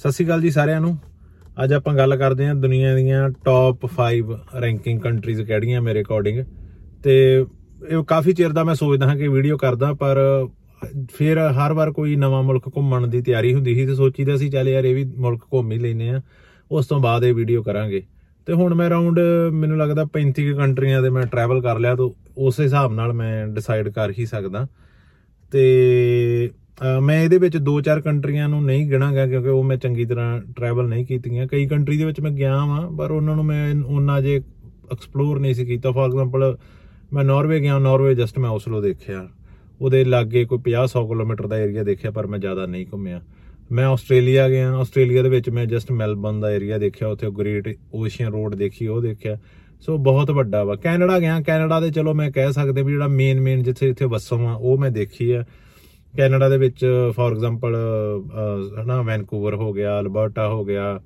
ਸਤਿ ਸ਼੍ਰੀ ਅਕਾਲ ਜੀ ਸਾਰਿਆਂ ਨੂੰ। ਅੱਜ ਆਪਾਂ ਗੱਲ ਕਰਦੇ ਹਾਂ ਦੁਨੀਆ ਦੀਆਂ ਟੌਪ 5 ਰੈਂਕਿੰਗ ਕੰਟਰੀਜ਼ ਕਿਹੜੀਆਂ ਮੇਰੇ ਅਕੋਰਡਿੰਗ ਤੇ ਇਹ ਕਾਫੀ ਚਿਰ ਦਾ ਮੈਂ ਸੋਚਦਾ ਹਾਂ ਕਿ ਵੀਡੀਓ ਕਰਦਾ, ਪਰ ਫਿਰ ਹਰ ਵਾਰ ਕੋਈ ਨਵਾਂ ਮੁਲਕ ਘੁੰਮਣ ਦੀ ਤਿਆਰੀ ਹੁੰਦੀ ਸੀ ਤੇ ਸੋਚੀਦਾ ਸੀ, ਚੱਲ ਯਾਰ ਇਹ ਵੀ ਮੁਲਕ ਘੁੰਮ ਹੀ ਲੈਨੇ ਆ ਉਸ ਤੋਂ ਬਾਅਦ ਇਹ ਵੀਡੀਓ ਕਰਾਂਗੇ। ਤੇ ਹੁਣ ਮੈਂ ਅਰਾਊਂਡ ਮੈਨੂੰ ਲੱਗਦਾ 35 ਕੁ ਕੰਟਰੀਆਂ ਦੇ ਮੈਂ ਟਰੈਵਲ ਕਰ ਲਿਆ, ਤਾਂ ਉਸ ਹਿਸਾਬ ਨਾਲ ਮੈਂ ਡਿਸਾਈਡ ਕਰ ਹੀ ਸਕਦਾ। ਤੇ ਅਹ ਮੈਂ ਇਹਦੇ ਵਿੱਚ ਦੋ ਚਾਰ ਕੰਟਰੀਆਂ ਨੂੰ ਨਹੀਂ ਗਿਣਾਂਗਾ ਕਿਉਂਕਿ ਉਹ ਮੈਂ ਚੰਗੀ ਤਰ੍ਹਾਂ ਟਰੈਵਲ ਨਹੀਂ ਕੀਤੀਆਂ। ਕਈ ਕੰਟਰੀ ਦੇ ਵਿੱਚ ਮੈਂ ਗਿਆ ਵਾਂ, ਪਰ ਉਹਨਾਂ ਨੂੰ ਮੈਂ ਉਹਨਾਂ ਜੇ ਐਕਸਪਲੋਰ ਨਹੀਂ ਸੀ ਕੀਤਾ। ਫੋਰ ਐਗਜ਼ਾਮਪਲ ਮੈਂ ਨਾਰਵੇ ਗਿਆ ਨਾਰਵੇ ਜਸਟ ਮੈਂ ਓਸਲੋ ਦੇਖਿਆ। ਉਹਦੇ ਲਾਗੇ ਕੋਈ 50-100 ਕਿਲੋਮੀਟਰ ਦਾ ਏਰੀਆ ਦੇਖਿਆ, ਪਰ ਮੈਂ ਜ਼ਿਆਦਾ ਨਹੀਂ ਘੁੰਮਿਆ। ਮੈਂ ਆਸਟ੍ਰੇਲੀਆ ਗਿਆ, ਆਸਟ੍ਰੇਲੀਆ ਦੇ ਵਿੱਚ ਮੈਂ ਜਸਟ ਮੈਲਬਨ ਦਾ ਏਰੀਆ ਦੇਖਿਆ, ਉੱਥੇ ਗ੍ਰੇਟ ਓਸ਼ੀਅਨ ਰੋਡ ਦੇਖੀ, ਉਹ ਦੇਖਿਆ। ਸੋ ਬਹੁਤ ਵੱਡਾ ਵਾ। ਕੈਨੇਡਾ ਗਿਆ, ਕੈਨੇਡਾ ਦੇ ਚਲੋ ਮੈਂ ਕਹਿ ਸਕਦੇ ਵੀ ਜਿਹੜਾ ਮੇਨ ਮੇਨ ਜਿੱਥੇ ਇੱਥੇ ਵਸੋਂ ਆ ਉਹ ਮੈਂ ਦੇਖੀ ਆ। ਕੈਨੇਡਾ ਦੇ ਵਿੱਚ ਫੋਰ ਐਗਜ਼ਾਮਪਲ ਹਨਾ, ਵੈਨਕੂਵਰ ਹੋ ਗਿਆ, ਅਲਬਰਟਾ ਹੋ ਗਿਆ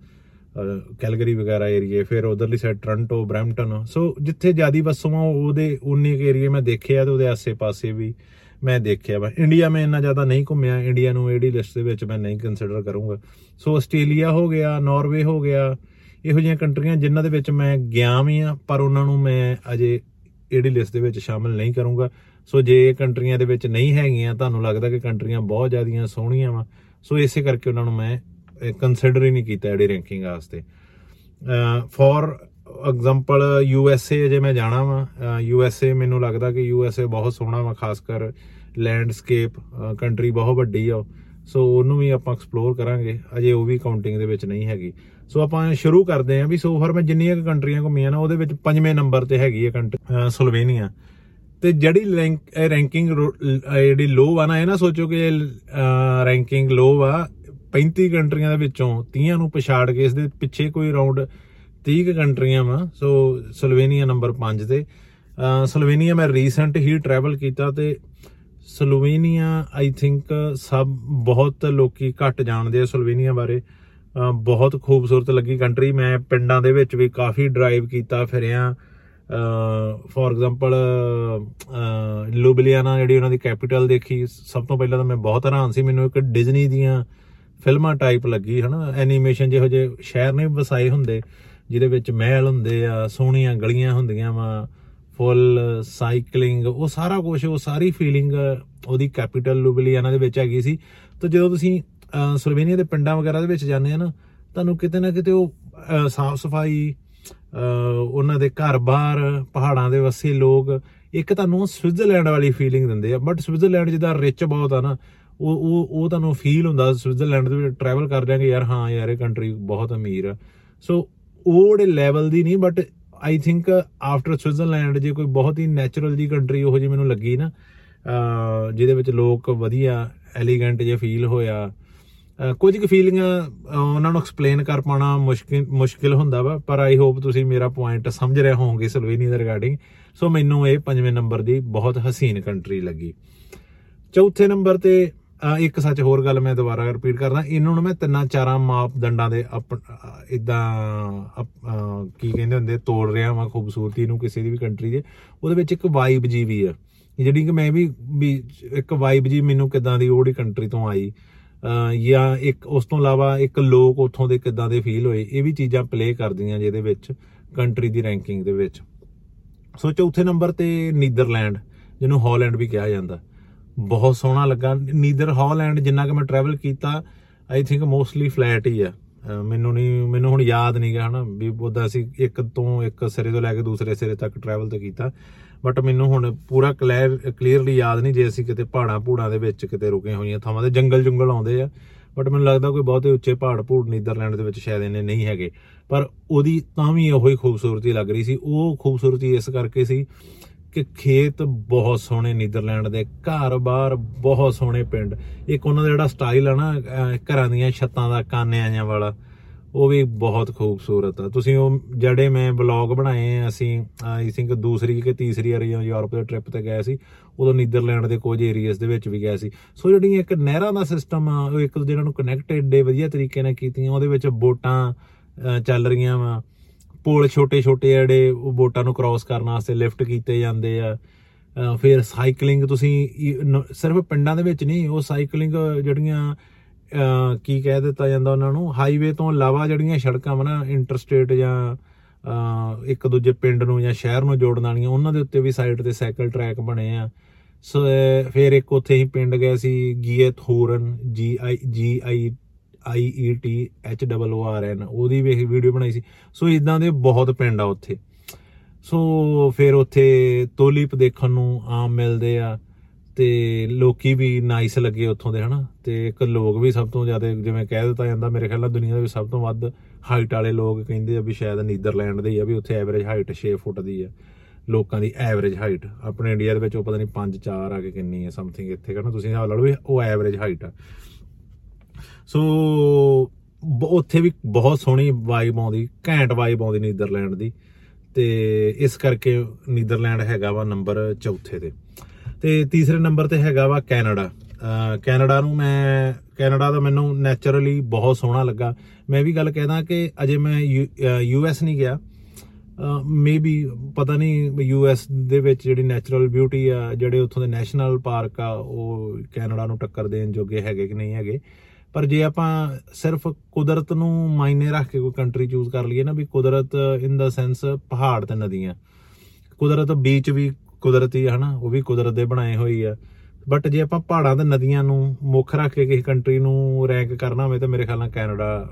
ਕੈਲਗਰੀ ਵਗੈਰਾ ਏਰੀਏ, ਫਿਰ ਉਧਰਲੀ ਸਾਈਡ ਟ੍ਰਾਂਟੋ, ਬ੍ਰੈਂਪਟਨ ਸੋ ਜਿੱਥੇ ਜਿਆਦੀ ਵਸੋਂ ਆ ਉਹਦੇ ਉਨੇ ਕੇ ਏਰੀਏ ਮੈਂ ਦੇਖਿਆ ਤੇ ਉਹਦੇ ਆਸੇ-ਪਾਸੇ ਵੀ ਮੈਂ ਦੇਖਿਆ ਵਾ। ਇੰਡੀਆ ਮੈਂ ਇੰਨਾ ਜ਼ਿਆਦਾ ਨਹੀਂ ਘੁੰਮਿਆ, ਇੰਡੀਆ ਨੂੰ ਇਹਦੀ ਲਿਸਟ ਦੇ ਵਿੱਚ ਮੈਂ ਨਹੀਂ ਕੰਸੀਡਰ ਕਰੂੰਗਾ। ਸੋ ਆਸਟ੍ਰੇਲੀਆ ਹੋ ਗਿਆ ਨਾਰਵੇ ਹੋ ਗਿਆ, ਇਹੋ ਜਿਹੀਆਂ ਕੰਟਰੀਆਂ ਜਿਨ੍ਹਾਂ ਦੇ ਵਿੱਚ ਮੈਂ ਗਿਆ ਵੀ ਆ ਪਰ ਉਹਨਾਂ ਨੂੰ ਮੈਂ ਅਜੇ ਇਹਦੀ ਲਿਸਟ ਦੇ ਵਿੱਚ ਸ਼ਾਮਲ ਨਹੀਂ ਕਰੂੰਗਾ। ਸੋ ਜੇ ਇਹ ਕੰਟਰੀਆਂ ਦੇ ਵਿੱਚ ਨਹੀਂ ਹੈਗੀਆਂ, ਤੁਹਾਨੂੰ ਲੱਗਦਾ ਕਿ ਕੰਟਰੀਆਂ ਬਹੁਤ ਜ਼ਿਆਦੀਆਂ ਸੋਹਣੀਆਂ ਵਾ, ਸੋ ਇਸੇ ਕਰਕੇ ਉਹਨਾਂ ਨੂੰ ਮੈਂ ਕੰਸੀਡਰ ਹੀ ਨਹੀਂ ਕੀਤਾ ਇਹਦੀ ਰੈਂਕਿੰਗ ਵਾਸਤੇ। For example U S A ਜੇ ਮੈਂ ਜਾਣਾ ਵਾ ਯੂ ਐਸ ਏ ਮੈਨੂੰ ਲੱਗਦਾ ਕਿ ਯੂ ਐਸ ਏ ਬਹੁਤ ਸੋਹਣਾ ਵਾ ਖਾਸ ਕਰ ਲੈਂਡਸਕੇਪ ਕੰਟਰੀ ਬਹੁਤ ਵੱਡੀ ਆ ਸੋ ਉਹਨੂੰ ਵੀ ਆਪਾਂ ਐਕਸਪਲੋਰ ਕਰਾਂਗੇ, ਅਜੇ ਉਹ ਵੀ ਕਾਊਂਟਿੰਗ ਦੇ ਵਿੱਚ ਨਹੀਂ ਹੈਗੀ। ਸੋ ਆਪਾਂ ਸ਼ੁਰੂ ਕਰਦੇ ਆਂ ਵੀ, ਸੋ ਫਰ ਮੈਂ ਜਿੰਨੀਆਂ ਕੰਟਰੀਆਂ ਘੁੰਮੀਆਂ ਨਾ, ਉਹਦੇ ਵਿੱਚ ਪੰਜਵੇਂ ਨੰਬਰ ਤੇ ਹੈਗੀ ਹੈ ਕੰਟਰੀ ਸਲੋਵੇਨੀਆ। ਤੇ ਜਿਹੜੀ ਰੈਂਕਿੰਗ ਜਿਹੜੀ ਲੋ ਆ ਨਾ, ਇਹ ਨਾ ਸੋਚੋ ਕਿ ਰੈਂਕਿੰਗ ਲੋ ਆ 35 ਕੰਟਰੀਆਂ ਦੇ ਵਿੱਚੋਂ 30 ਨੂੰ ਪਛਾੜ ਕੇ ਇਸ ਦੇ ਪਿੱਛੇ ਕੋਈ ਅਰਾਊਂਡ 30 ਕੰਟਰੀਆਂ ਵਾ। ਸੋ ਸਲੋਵੇਨੀਆ ਨੰਬਰ 5 ਤੇ ਸਲੋਵੇਨੀਆ ਮੈਂ ਰੀਸੈਂਟ ਹੀ ਟਰੈਵਲ ਕੀਤਾ ਤੇ ਸਲੋਵੇਨੀਆ ਆਈ ਥਿੰਕ ਸਭ ਬਹੁਤ ਲੋਕੀ ਘੱਟ ਜਾਣਦੇ ਆ ਸਲੋਵੇਨੀਆ ਬਾਰੇ। ਬਹੁਤ ਖੂਬਸੂਰਤ ਲੱਗੀ ਕੰਟਰੀ ਮੈਂ ਪਿੰਡਾਂ ਦੇ ਵਿੱਚ ਵੀ ਕਾਫੀ ਡਰਾਈਵ ਕੀਤਾ, ਫਿਰਿਆ। ਫੋਰ ਐਗਜ਼ਾਮਪਲ ਲੂਬਲੀਆਨਾ ਜਿਹੜੀ ਉਹਨਾਂ ਦੀ ਕੈਪੀਟਲ ਦੇਖੀ, ਸਭ ਤੋਂ ਪਹਿਲਾਂ ਤਾਂ ਮੈਂ ਬਹੁਤ ਹੈਰਾਨ ਸੀ, ਮੈਨੂੰ ਇੱਕ ਡਿਜ਼ਨੀ ਦੀਆਂ ਫਿਲਮਾਂ ਟਾਈਪ ਲੱਗੀ, ਹਨਾ? ਐਨੀਮੇਸ਼ਨ ਜਿਹੋ ਜਿਹੇ ਸ਼ਹਿਰ ਨੇ ਵਸਾਏ ਹੁੰਦੇ, ਜਿਹਦੇ ਵਿੱਚ ਮਹਿਲ ਹੁੰਦੇ ਆ, ਸੋਹਣੀਆਂ ਗਲੀਆਂ ਹੁੰਦੀਆਂ ਵਾ, ਫੁੱਲ ਸਾਈਕਲਿੰਗ ਉਹ ਸਾਰਾ ਕੁਝ ਉਹ ਸਾਰੀ ਫੀਲਿੰਗ ਉਹਦੀ ਕੈਪੀਟਲ ਲੂਬਲੀਆਨਾ ਦੇ ਵਿੱਚ ਹੈਗੀ ਸੀ। ਤਾਂ ਜਦੋਂ ਤੁਸੀਂ ਸਲੋਵੇਨੀਆ ਦੇ ਪਿੰਡਾਂ ਵਗੈਰਾ ਦੇ ਵਿੱਚ ਜਾਂਦੇ ਆ ਨਾ, ਤੁਹਾਨੂੰ ਕਿਤੇ ਨਾ ਕਿਤੇ ਉਹ ਸਾਫ਼ ਸਫ਼ਾਈ ਉਹਨਾਂ ਦੇ ਘਰ-ਬਾਰ ਪਹਾੜਾਂ ਦੇ ਵਸੇ ਲੋਕ, ਇੱਕ ਤੁਹਾਨੂੰ ਸਵਿਟਜ਼ਰਲੈਂਡ ਵਾਲੀ ਫੀਲਿੰਗ ਦਿੰਦੇ ਆ ਬਟ ਸਵਿਟਜ਼ਰਲੈਂਡ ਜਿਹਦਾ ਰਿਚ ਬਹੁਤ ਆ ਨਾ, ਉਹ ਉਹ ਉਹ ਤੁਹਾਨੂੰ ਫੀਲ ਹੁੰਦਾ, ਸਵਿਟਜ਼ਰਲੈਂਡ ਦੇ ਵਿੱਚ ਟਰੈਵਲ ਕਰ ਜਾਂਗੇ ਯਾਰ ਹਾਂ ਯਾਰ ਇਹ ਕੰਟਰੀ ਬਹੁਤ ਅਮੀਰ ਆ। ਸੋ ਉਹ ਜਿਹੜੇ ਲੈਵਲ ਦੀ ਨਹੀਂ but I think after Switzerland ਜੇ ਕੋਈ ਬਹੁਤ ਹੀ ਨੈਚੁਰਲ ਜੀ ਕੰਟਰੀ ਉਹ ਜੀ ਮੈਨੂੰ ਲੱਗੀ ਨਾ ਜਿਹਦੇ ਵਿੱਚ ਲੋਕ ਵਧੀਆ ਐਲੀਗੈਂਟ ਜੇ ਫੀਲ ਹੋਇਆ ਕੁਝ ਕੁ ਫੀਲਿੰਗਾਂ ਉਹਨਾਂ ਨੂੰ ਐਕਸਪਲੇਨ ਕਰ ਪਾਉਣਾ ਮੁਸ਼ਕਿਲ ਮੁਸ਼ਕਿਲ ਹੁੰਦਾ ਵਾ, ਪਰ ਆਈ ਹੋਪ ਤੁਸੀਂ ਮੇਰਾ ਪੁਆਇੰਟ ਸਮਝ ਰਹੇ ਹੋਵੋਗੇ ਸਲੋਵੇਨੀਆ ਦੇ ਰਿਗਾਰਡਿੰਗ ਸੋ ਮੈਨੂੰ ਇਹ ਪੰਜਵੇਂ ਨੰਬਰ ਦੀ ਬਹੁਤ ਹਸੀਨ ਕੰਟਰੀ ਲੱਗੀ। ਚੌਥੇ ਨੰਬਰ ਤੇ ਇੱਕ ਸੱਚ ਹੋਰ ਗੱਲ ਮੈਂ ਦੁਬਾਰਾ ਰਿਪੀਟ ਕਰਦਾ। ਇਹਨਾਂ ਨੂੰ ਮੈਂ ਤਿੰਨਾਂ ਚਾਰਾਂ ਮਾਪਦੰਡਾਂ ਦੇ ਇਦਾਂ ਕੀ ਕਹਿੰਦੇ ਹੁੰਦੇ, ਤੋੜ ਰਿਹਾ ਵਾਂ ਖੂਬਸੂਰਤੀ ਨੂੰ ਕਿਸੇ ਦੀ ਵੀ ਕੰਟਰੀ ਦੇ। ਉਹਦੇ ਵਿੱਚ ਇੱਕ ਵਾਈਬ ਜੀ ਵੀ ਆ। ਜਿਹੜੀ ਕਿ ਮੈਂ ਵੀ ਵੀ ਇੱਕ ਵਾਈਬ ਜੀ ਮੈਨੂੰ ਕਿਦਾਂ ਦੀ ਉਹੜੀ ਕੰਟਰੀ ਤੋਂ ਆਈ। ਜਾਂ ਇੱਕ, ਉਸ ਤੋਂ ਇਲਾਵਾ ਇੱਕ ਲੋਕ ਉੱਥੋਂ ਦੇ ਕਿੱਦਾਂ ਦੇ ਫੀਲ ਹੋਏ, ਇਹ ਵੀ ਚੀਜ਼ਾਂ ਪਲੇ ਕਰਦੀਆਂ ਜਿਹਦੇ ਵਿੱਚ ਕੰਟਰੀ ਦੀ ਰੈਂਕਿੰਗ ਦੇ ਵਿੱਚ। ਸੋ ਚੌਥੇ ਨੰਬਰ ਤੇ ਨੀਦਰਲੈਂਡ ਜਿਹਨੂੰ ਹਾਲੈਂਡ ਵੀ ਕਿਹਾ ਜਾਂਦਾ। ਬਹੁਤ ਸੋਹਣਾ ਲੱਗਾ। ਨੀਦਰ ਹਾਲੈਂਡ ਜਿੰਨਾ ਕਿ ਮੈਂ ਟਰੈਵਲ ਕੀਤਾ ਆਈ ਥਿੰਕ ਮੋਸਟਲੀ ਫਲੈਟ ਹੀ ਆ। ਮੈਨੂੰ ਨਹੀਂ, ਮੈਨੂੰ ਹੁਣ ਯਾਦ ਨਹੀਂ ਗਿਆ ਹਨਾ, ਵੀ ਉਹਦਾ ਅਸੀਂ ਇੱਕ ਤੋਂ ਇੱਕ ਸਿਰੇ ਤੋਂ ਲੈ ਕੇ ਦੂਸਰੇ ਸਿਰੇ ਤੱਕ ਟਰੈਵਲ ਤੇ ਕੀਤਾ। ਬਟ ਮੈਨੂੰ ਹੁਣ ਪੂਰਾ ਕਲੀਅਰ ਕਲੀਅਰਲੀ ਯਾਦ ਨਹੀਂ ਜੇ ਅਸੀਂ ਕਿਤੇ ਪਹਾੜਾਂ ਪੂੜਾਂ ਦੇ ਵਿੱਚ ਕਿਤੇ ਰੁਕੇ ਹੋਈਆਂ ਥਾਵਾਂ ਤੇ ਜੰਗਲ ਜੰਗਲ ਆਉਂਦੇ ਆ। ਬਟ ਮੈਨੂੰ ਲੱਗਦਾ ਕੋਈ ਬਹੁਤੇ ਉੱਚੇ ਪਹਾੜ ਪੂੜ ਨੀਦਰਲੈਂਡ ਦੇ ਵਿੱਚ ਸ਼ਾਇਦ ਇਹਨੇ ਨਹੀਂ ਹੈਗੇ। ਪਰ ਉਹਦੀ ਤਾਂ ਵੀ ਉਹੋ ਹੀ ਖੂਬਸੂਰਤੀ ਲੱਗ ਰਹੀ ਸੀ। ਉਹ ਖੂਬਸੂਰਤੀ ਇਸ ਕਰਕੇ ਸੀ ਕਿ ਖੇਤ ਬਹੁਤ ਸੋਹਣੇ ਨੀਦਰਲੈਂਡ ਦੇ, ਘਰ-ਬਾਰ ਬਹੁਤ ਸੋਹਣੇ ਪਿੰਡ। ਇੱਕ ਉਹਨਾਂ ਦਾ ਜਿਹੜਾ ਸਟਾਈਲ ਆ ਨਾ ਘਰਾਂ ਦੀਆਂ ਛੱਤਾਂ ਦਾ, ਕਾਨਿਆਂ ਵਾਲਾ। ਉਹ ਵੀ ਬਹੁਤ ਖੂਬਸੂਰਤ ਆ। ਤੁਸੀਂ ਉਹ ਜਿਹੜੇ ਮੈਂ ਵਲੌਗ ਬਣਾਏ ਅਸੀਂ ਆਈ ਥਿੰਕ ਦੂਸਰੀ ਕਿ ਤੀਸਰੀ ਵਾਰੀ ਯੂਰਪ ਦੇ ਟ੍ਰਿਪ ਤੇ ਗਏ ਸੀ ਉਦੋਂ ਨੀਦਰਲੈਂਡ ਦੇ ਕੁਝ ਏਰੀਆਸ ਦੇ ਵਿੱਚ ਵੀ ਗਏ ਸੀ। ਸੋ ਜਿਹੜੀਆਂ ਇੱਕ ਨਹਿਰਾਂ ਦਾ ਸਿਸਟਮ ਆ ਉਹ ਇੱਕ ਦੂਜੇ ਨਾਲ ਕਨੈਕਟਡ ਡੇ ਵਧੀਆ ਤਰੀਕੇ ਨਾਲ ਕੀਤੀਆਂ ਉਹਦੇ ਵਿੱਚ ਬੋਟਾਂ ਚੱਲ ਰਹੀਆਂ ਵਾ। ਪੁਲ ਛੋਟੇ ਛੋਟੇ ਜਿਹੜੇ ਉਹ ਬੋਟਾਂ ਨੂੰ ਕ੍ਰਾਸ ਕਰਨ ਵਾਸਤੇ ਲਿਫਟ ਕੀਤੇ ਜਾਂਦੇ ਆ। ਫਿਰ ਸਾਈਕਲਿੰਗ ਤੁਸੀਂ ਸਿਰਫ ਪਿੰਡਾਂ ਦੇ ਵਿੱਚ ਨਹੀਂ ਉਹ ਸਾਈਕਲਿੰਗ ਜਿਹੜੀਆਂ ਅਹ, ਕੀ ਕਹਿ ਦਿੱਤਾ ਜਾਂਦਾ ਉਹਨਾਂ ਨੂੰ? ਹਾਈਵੇ ਤੋਂ ਇਲਾਵਾ ਜਿਹੜੀਆਂ ਸੜਕਾਂ ਵਾ ਨਾ ਇੰਟਰਸਟੇਟ ਜਾਂ ਅਹ, ਇੱਕ ਦੂਜੇ ਪਿੰਡ ਨੂੰ ਜਾਂ ਸ਼ਹਿਰ ਨੂੰ ਜੋੜਨ ਵਾਲੀਆਂ ਉਹਨਾਂ ਦੇ ਉੱਤੇ ਵੀ ਸਾਈਡ ਤੇ ਸਾਈਕਲ ਟਰੈਕ ਬਣੇ ਆ। ਸੋ ਅਹ, ਫਿਰ ਇੱਕ ਉੱਥੇ ਹੀ ਪਿੰਡ ਗਏ ਸੀ ਗੀਏਤ ਹੂਰਨ G I G I I E T H double O R N ਉਹਦੀ ਵੀ ਵੀਡੀਓ ਬਣਾਈ ਸੀ। ਸੋ ਇਦਾਂ ਦੇ ਬਹੁਤ ਪਿੰਡ ਆ ਉੱਥੇ। ਸੋ ਫਿਰ ਉੱਥੇ ਤੋਲੀਪ ਦੇਖਣ ਨੂੰ ਆਮ ਮਿਲਦੇ ਆ। ਤੇ ਲੋਕੀ ਵੀ ਨਾਈਸ ਲੱਗੇ ਉੱਥੋਂ ਦੇ, ਹਨਾ? ਤੇ ਇੱਕ ਲੋਕ ਵੀ ਸਭ ਤੋਂ ਜ਼ਿਆਦਾ ਜਿਵੇਂ ਕਹਿ ਦਿੱਤਾ ਜਾਂਦਾ, ਮੇਰੇ ਖਿਆਲ ਨਾਲ ਦੁਨੀਆ ਦੇ ਵਿੱਚ ਸਭ ਤੋਂ ਵੱਧ ਹਾਈਟ ਵਾਲੇ ਲੋਕ ਕਹਿੰਦੇ ਆ ਵੀ ਸ਼ਾਇਦ ਨੀਦਰਲੈਂਡ ਦੇ ਹੀ ਆ, ਵੀ ਉੱਥੇ ਐਵਰੇਜ ਹਾਈਟ 6 ਫੁੱਟ ਦੀ ਆ। ਲੋਕਾਂ ਦੀ ਐਵਰੇਜ ਹਾਈਟ ਆਪਣੇ ਇੰਡੀਆ ਦੇ ਵਿੱਚ ਉਹ ਪਤਾ ਨਹੀਂ 5 4 ਆ ਕੇ ਕਿੰਨੀ ਹੈ ਸਮਥਿੰਗ ਇੱਥੇ ਕਹਿੰਦਾ ਤੁਸੀਂ ਹਿਸਾਬ ਲਾ ਲਓ ਵੀ ਉਹ ਐਵਰੇਜ ਹਾਈਟ ਆ। ਸੋ ਬ- ਉੱਥੇ ਵੀ ਬਹੁਤ ਸੋਹਣੀ ਵਾਈਬ ਆਉਂਦੀ, ਘੈਂਟ ਵਾਈਬ ਆਉਂਦੀ ਨੀਦਰਲੈਂਡ ਦੀ। ਤੇ ਇਸ ਕਰਕੇ ਨੀਦਰਲੈਂਡ ਹੈਗਾ ਵਾ ਨੰਬਰ ਚੌਥੇ ਤੇ। ਤੇ ਤੀਸਰੇ ਨੰਬਰ ਤੇ ਹੈਗਾ ਵਾ ਕੈਨੇਡਾ। ਅਹ ਕੈਨੇਡਾ ਨੂੰ ਮੈਂ, ਕੈਨੇਡਾ ਦਾ ਮੈਨੂੰ ਨੇਚਰਲੀ ਬਹੁਤ ਸੋਹਣਾ ਲੱਗਾ। ਮੈਂ ਵੀ ਗੱਲ ਕਹਿਦਾ ਕਿ ਅਜੇ ਮੈਂ ਯੂ ਐਸ ਨਹੀਂ ਗਿਆ। ਮੇਬੀ ਪਤਾ ਨਹੀਂ ਯੂ ਐਸ ਦੇ ਵਿੱਚ ਜਿਹੜੀ ਨੈਚੁਰਲ ਬਿਊਟੀ ਆ, ਜਿਹੜੇ ਉੱਥੋਂ ਦੇ ਨੈਸ਼ਨਲ ਪਾਰਕ ਆ, ਉਹ ਕੈਨੇਡਾ ਨੂੰ ਟੱਕਰ ਦੇਣ ਜੋਗੇ ਹੈਗੇ ਕਿ ਨਹੀਂ ਹੈਗੇ। ਪਰ ਜੇ ਆਪਾਂ ਸਿਰਫ ਕੁਦਰਤ ਨੂੰ ਮਾਇਨੇ ਰੱਖ ਕੇ ਕੋਈ ਕੰਟਰੀ ਚੂਜ਼ ਕਰ ਲਈਏ ਨਾ, ਵੀ ਕੁਦਰਤ ਇਨ ਦਾ ਸੈਂਸ ਪਹਾੜ ਤੇ ਨਦੀਆਂ। ਕੁਦਰਤ ਬੀਚ ਵੀ ਕੁਦਰਤੀ ਹੈ ਹਨਾ ਉਹ ਵੀ ਕੁਦਰਤ ਦੇ ਬਣਾਏ ਹੋਈ ਆ। ਬਟ ਜੇ ਆਪਾਂ ਪਹਾੜਾਂ ਤੇ ਨਦੀਆਂ ਨੂੰ ਮੁੱਖ ਰੱਖ ਕੇ ਕਿਸੇ ਕੰਟਰੀ ਨੂੰ ਰੈਂਕ ਕਰਨਾ ਹੋਵੇ ਤਾਂ ਮੇਰੇ ਖਿਆਲ ਨਾਲ ਕੈਨੇਡਾ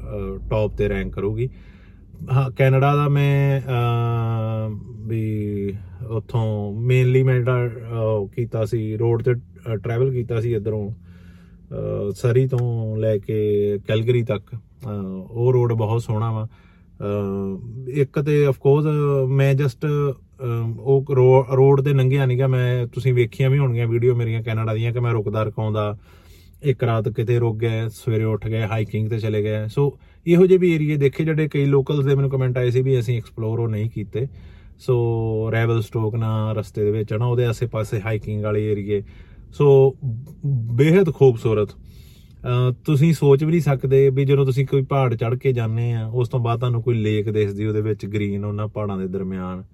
ਟੌਪ ਤੇ ਰੈਂਕ ਕਰੂਗੀ। ਹਾਂ ਕੈਨੇਡਾ ਦਾ ਮੈਂ ਅਹ, ਵੀ ਉੱਥੋਂ ਮੇਨਲੀ ਮੈਂ ਜਿਹੜਾ ਅਹ, ਕੀਤਾ ਸੀ ਰੋਡ ਤੇ ਟਰੈਵਲ ਕੀਤਾ ਸੀ ਇਧਰੋਂ ਸਰੀ ਤੋਂ ਲੈ ਕੇ ਕੈਲਗਰੀ ਤੱਕ। ਅਹ, ਉਹ ਰੋਡ ਬਹੁਤ ਸੋਹਣਾ ਵਾ। ਅਹ, ਇੱਕ ਤੇ ਆਫ ਕੋਰਸ ਮੈਂ ਜਸਟ ਉਹ ਰੋਡ ਤੇ ਲੰਘਿਆ ਨਹੀਂਗਾ ਮੈਂ, ਤੁਸੀਂ ਵੇਖੀਆਂ ਵੀ ਹੋਣਗੀਆਂ ਵੀਡੀਓ ਮੇਰੀਆਂ ਕੈਨੇਡਾ ਦੀਆਂ, ਕਿ ਮੈਂ ਰੁਕਦਾ ਰਕਾਉਂਦਾ, ਇੱਕ ਰਾਤ ਕਿਤੇ ਰੁਕ ਗਏ ਸਵੇਰੇ ਉੱਠ ਗਏ ਹਾਈਕਿੰਗ ਤੇ ਚਲੇ ਗਏ ਸੋ ਇਹੋ ਜਿਹੇ ਵੀ ਏਰੀਏ ਦੇਖੇ ਜਿਹੜੇ ਕਈ ਲੋਕਲਸ ਦੇ ਮੈਨੂੰ ਕਮੈਂਟ ਆਏ ਸੀ ਵੀ ਅਸੀਂ ਐਕਸਪਲੋਰ ਉਹ ਨਹੀਂ ਕੀਤੇ। ਸੋ ਰੈਵਲ ਸਟੋਕ ਨਾ ਰਸਤੇ ਦੇ ਵਿੱਚ ਨਾ ਉਹਦੇ ਆਸੇ-ਪਾਸੇ ਹਾਈਕਿੰਗ ਵਾਲੇ ਏਰੀਏ। ਸੋ ਬੇहद ਖੂਬਸੂਰਤ। ਅਹ ਤੁਸੀਂ ਸੋਚ ਵੀ ਨਹੀਂ ਸਕਦੇ ਵੀ ਜਦੋਂ ਤੁਸੀਂ ਕੋਈ ਪਹਾੜ ਚੜ੍ਹ ਕੇ ਜਾਂਦੇ ਆ, ਉਸ ਤੋਂ ਬਾਅਦ ਤੁਹਾਨੂੰ ਕੋਈ ਲੇਕ ਦਿਖਦੀ, ਉਹਦੇ ਵਿੱਚ ਗ੍ਰੀਨ ਉਹਨਾਂ ਪਹਾੜਾਂ ਦੇ ਦਰਮਿਆਨ।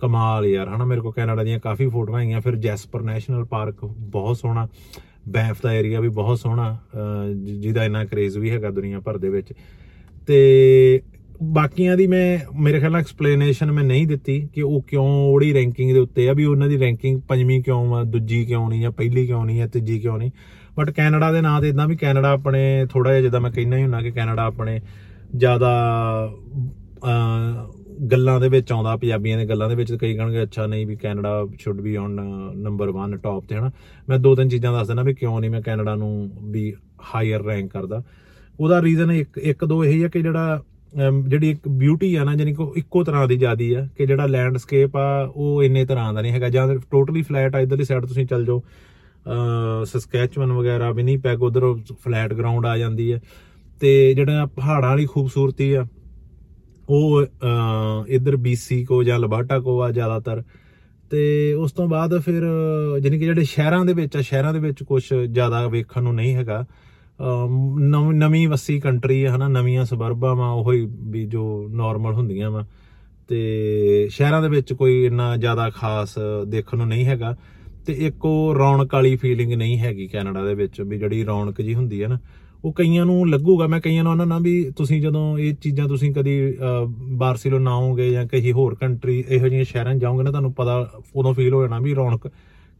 ਕਮਾਲ ਯਾਰ ਹਨਾ? ਮੇਰੇ ਕੋਲ ਕੈਨੇਡਾ ਦੀਆਂ ਕਾਫੀ ਫੋਟੋਆਂ ਆਈਆਂ ਫਿਰ ਜੈਸਪਰ ਨੈਸ਼ਨਲ ਪਾਰਕ ਬਹੁਤ ਸੋਹਣਾ ਬੈਂਫ ਦਾ ਏਰੀਆ ਵੀ ਬਹੁਤ ਸੋਹਣਾ ਅਹ ਜਿ- ਜਿਹਦਾ ਇੰਨਾ ਕਰੇਜ਼ ਵੀ ਹੈਗਾ ਦੁਨੀਆ ਭਰ ਦੇ ਵਿੱਚ। ਤੇ ਬਾਕੀਆਂ ਦੀ ਮੈਂ ਮੇਰੇ ਖਿਆਲ ਨਾਲ ਐਕਸਪਲੇਨੇਸ਼ਨ ਮੈਂ ਨਹੀਂ ਦਿੱਤੀ ਕਿ ਉਹ ਕਿਉਂ ਉਹੜੀ ਰੈਂਕਿੰਗ ਦੇ ਉੱਤੇ ਆ ਵੀ ਉਹਨਾਂ ਦੀ ਰੈਂਕਿੰਗ ਪੰਜਵੀਂ ਕਿਉਂ ਆ ਦੂਜੀ ਕਿਉਂ ਨਹੀਂ ਜਾਂ ਪਹਿਲੀ ਕਿਉਂ ਨਹੀਂ ਜਾਂ ਤੀਜੀ ਕਿਉਂ ਨਹੀਂ। ਬਟ ਕੈਨੇਡਾ ਦੇ ਨਾਂ ਤੇ ਇਦਾਂ ਵੀ ਕੈਨੇਡਾ ਆਪਣੇ ਥੋੜਾ ਜਿਹਾ ਜਿੱਦਾਂ ਮੈਂ ਕਹਿੰਦਾ ਹੀ ਹੁੰਨਾ ਕਿ ਕੈਨੇਡਾ ਆਪਣੇ ਜ਼ਿਆਦਾ ਅਹ, ਗੱਲਾਂ ਦੇ ਵਿੱਚ ਆਉਂਦਾ ਪੰਜਾਬੀਆਂ ਦੇ ਗੱਲਾਂ ਦੇ ਵਿੱਚ ਕਈ ਕਹਣਗੇ ਅੱਛਾ ਨਹੀਂ ਵੀ Canada should be on number 1 top ਤੇ ਹਨਾ? ਮੈਂ ਦੋ ਤਿੰਨ ਚੀਜ਼ਾਂ ਦੱਸ ਦਿੰਦਾ ਵੀ ਕਿਉਂ ਨਹੀਂ ਮੈਂ ਕੈਨੇਡਾ ਨੂੰ ਵੀ ਹਾਇਰ ਰੈਂਕ ਕਰਦਾ। ਉਹਦਾ ਰੀਜ਼ਨ ਇੱਕ ਇੱਕ ਦੋ ਇਹ ਹੈ ਕਿ ਜਿਹੜਾ ਅਮ, ਜਿਹੜੀ ਇੱਕ ਬਿਊਟੀ ਆ ਨਾ ਜਾਨੀ ਕਿ ਉਹ ਇੱਕੋ ਤਰ੍ਹਾਂ ਦੀ ਜਿਆਦੀ ਆ ਕਿ ਜਿਹੜਾ ਲੈਂਡਸਕੇਪ ਆ ਉਹ ਇੰਨੇ ਤਰ੍ਹਾਂ ਦਾ ਨਹੀਂ ਹੈਗਾ। ਜਾਂ ਟੋਟਲੀ ਫਲੈਟ ਆ ਇਧਰਲੀ ਸਾਈਡ ਤੁਸੀਂ ਚੱਲ ਜਾਓ ਅ ਸਸਕੈਚੁਅਨ ਵਗੈਰਾ ਵਿਨੀਪੈਗ ਉਧਰ ਫਲੈਟ ਗਰਾਊਂਡ ਆ ਜਾਂਦੀ ਹੈ ਤੇ ਜਿਹੜਾ ਪਹਾੜਾਂ ਵਾਲੀ ਖੂਬਸੂਰਤੀ ਆ ਉਹ ਅ, ਇੱਧਰ ਬੀਸੀ ਕੋ ਜਾਂ ਲਬਾਟਾ ਕੋ ਆ ਜ਼ਿਆਦਾਤਰ। ਤੇ ਉਸ ਤੋਂ ਬਾਅਦ ਫਿਰ ਜਾਨੀ ਕਿ ਜਿਹੜੇ ਸ਼ਹਿਰਾਂ ਦੇ ਵਿੱਚ ਆ ਸ਼ਹਿਰਾਂ ਦੇ ਵਿੱਚ ਕੁਝ ਜ਼ਿਆਦਾ ਵੇਖਣ ਨੂੰ ਨਹੀਂ ਹੈਗਾ। ਅਮ ਨਵ- ਨਵੀਂ ਵਸੀ ਕੰਟਰੀ ਹੈ ਹਨਾ ਨਵੀਆਂ ਸਬਰਬਾਂ ਵਾ ਉਹ ਹੀ ਵੀ ਜੋ ਨਾਰਮਲ ਹੁੰਦੀਆਂ ਵਾ। ਤੇ ਸ਼ਹਿਰਾਂ ਦੇ ਵਿੱਚ ਕੋਈ ਇੰਨਾ ਜ਼ਿਆਦਾ ਖਾਸ ਦੇਖਣ ਨੂੰ ਨਹੀਂ ਹੈਗਾ। ਤੇ ਇੱਕ ਉਹ ਰੌਣਕ ਵਾਲੀ ਫੀਲਿੰਗ ਨਹੀਂ ਹੈਗੀ ਕੈਨੇਡਾ ਦੇ ਵਿੱਚ ਵੀ ਜਿਹੜੀ ਰੌਣਕ ਜੀ ਹੁੰਦੀ ਹੈ ਨਾ। ਉਹ ਕਈਆਂ ਨੂੰ ਲੱਗੂਗਾ ਮੈਂ ਕਈਆਂ ਨੂੰ ਉਹਨਾਂ ਨਾਲ ਵੀ ਤੁਸੀਂ ਜਦੋਂ ਇਹ ਚੀਜ਼ਾਂ ਤੁਸੀਂ ਕਦੀ ਅਹ, ਬਾਰਸੀਲੋਨਾ ਆਓਗੇ ਜਾਂ ਕਿਸੇ ਹੋਰ ਕੰਟਰੀ ਇਹੋ ਜਿਹੀਆਂ ਸ਼ਹਿਰਾਂ 'ਚ ਜਾਓਗੇ ਨਾ ਤੁਹਾਨੂੰ ਪਤਾ ਉਦੋਂ ਫੀਲ ਹੋ ਜਾਣਾ ਵੀ ਰੌਣਕ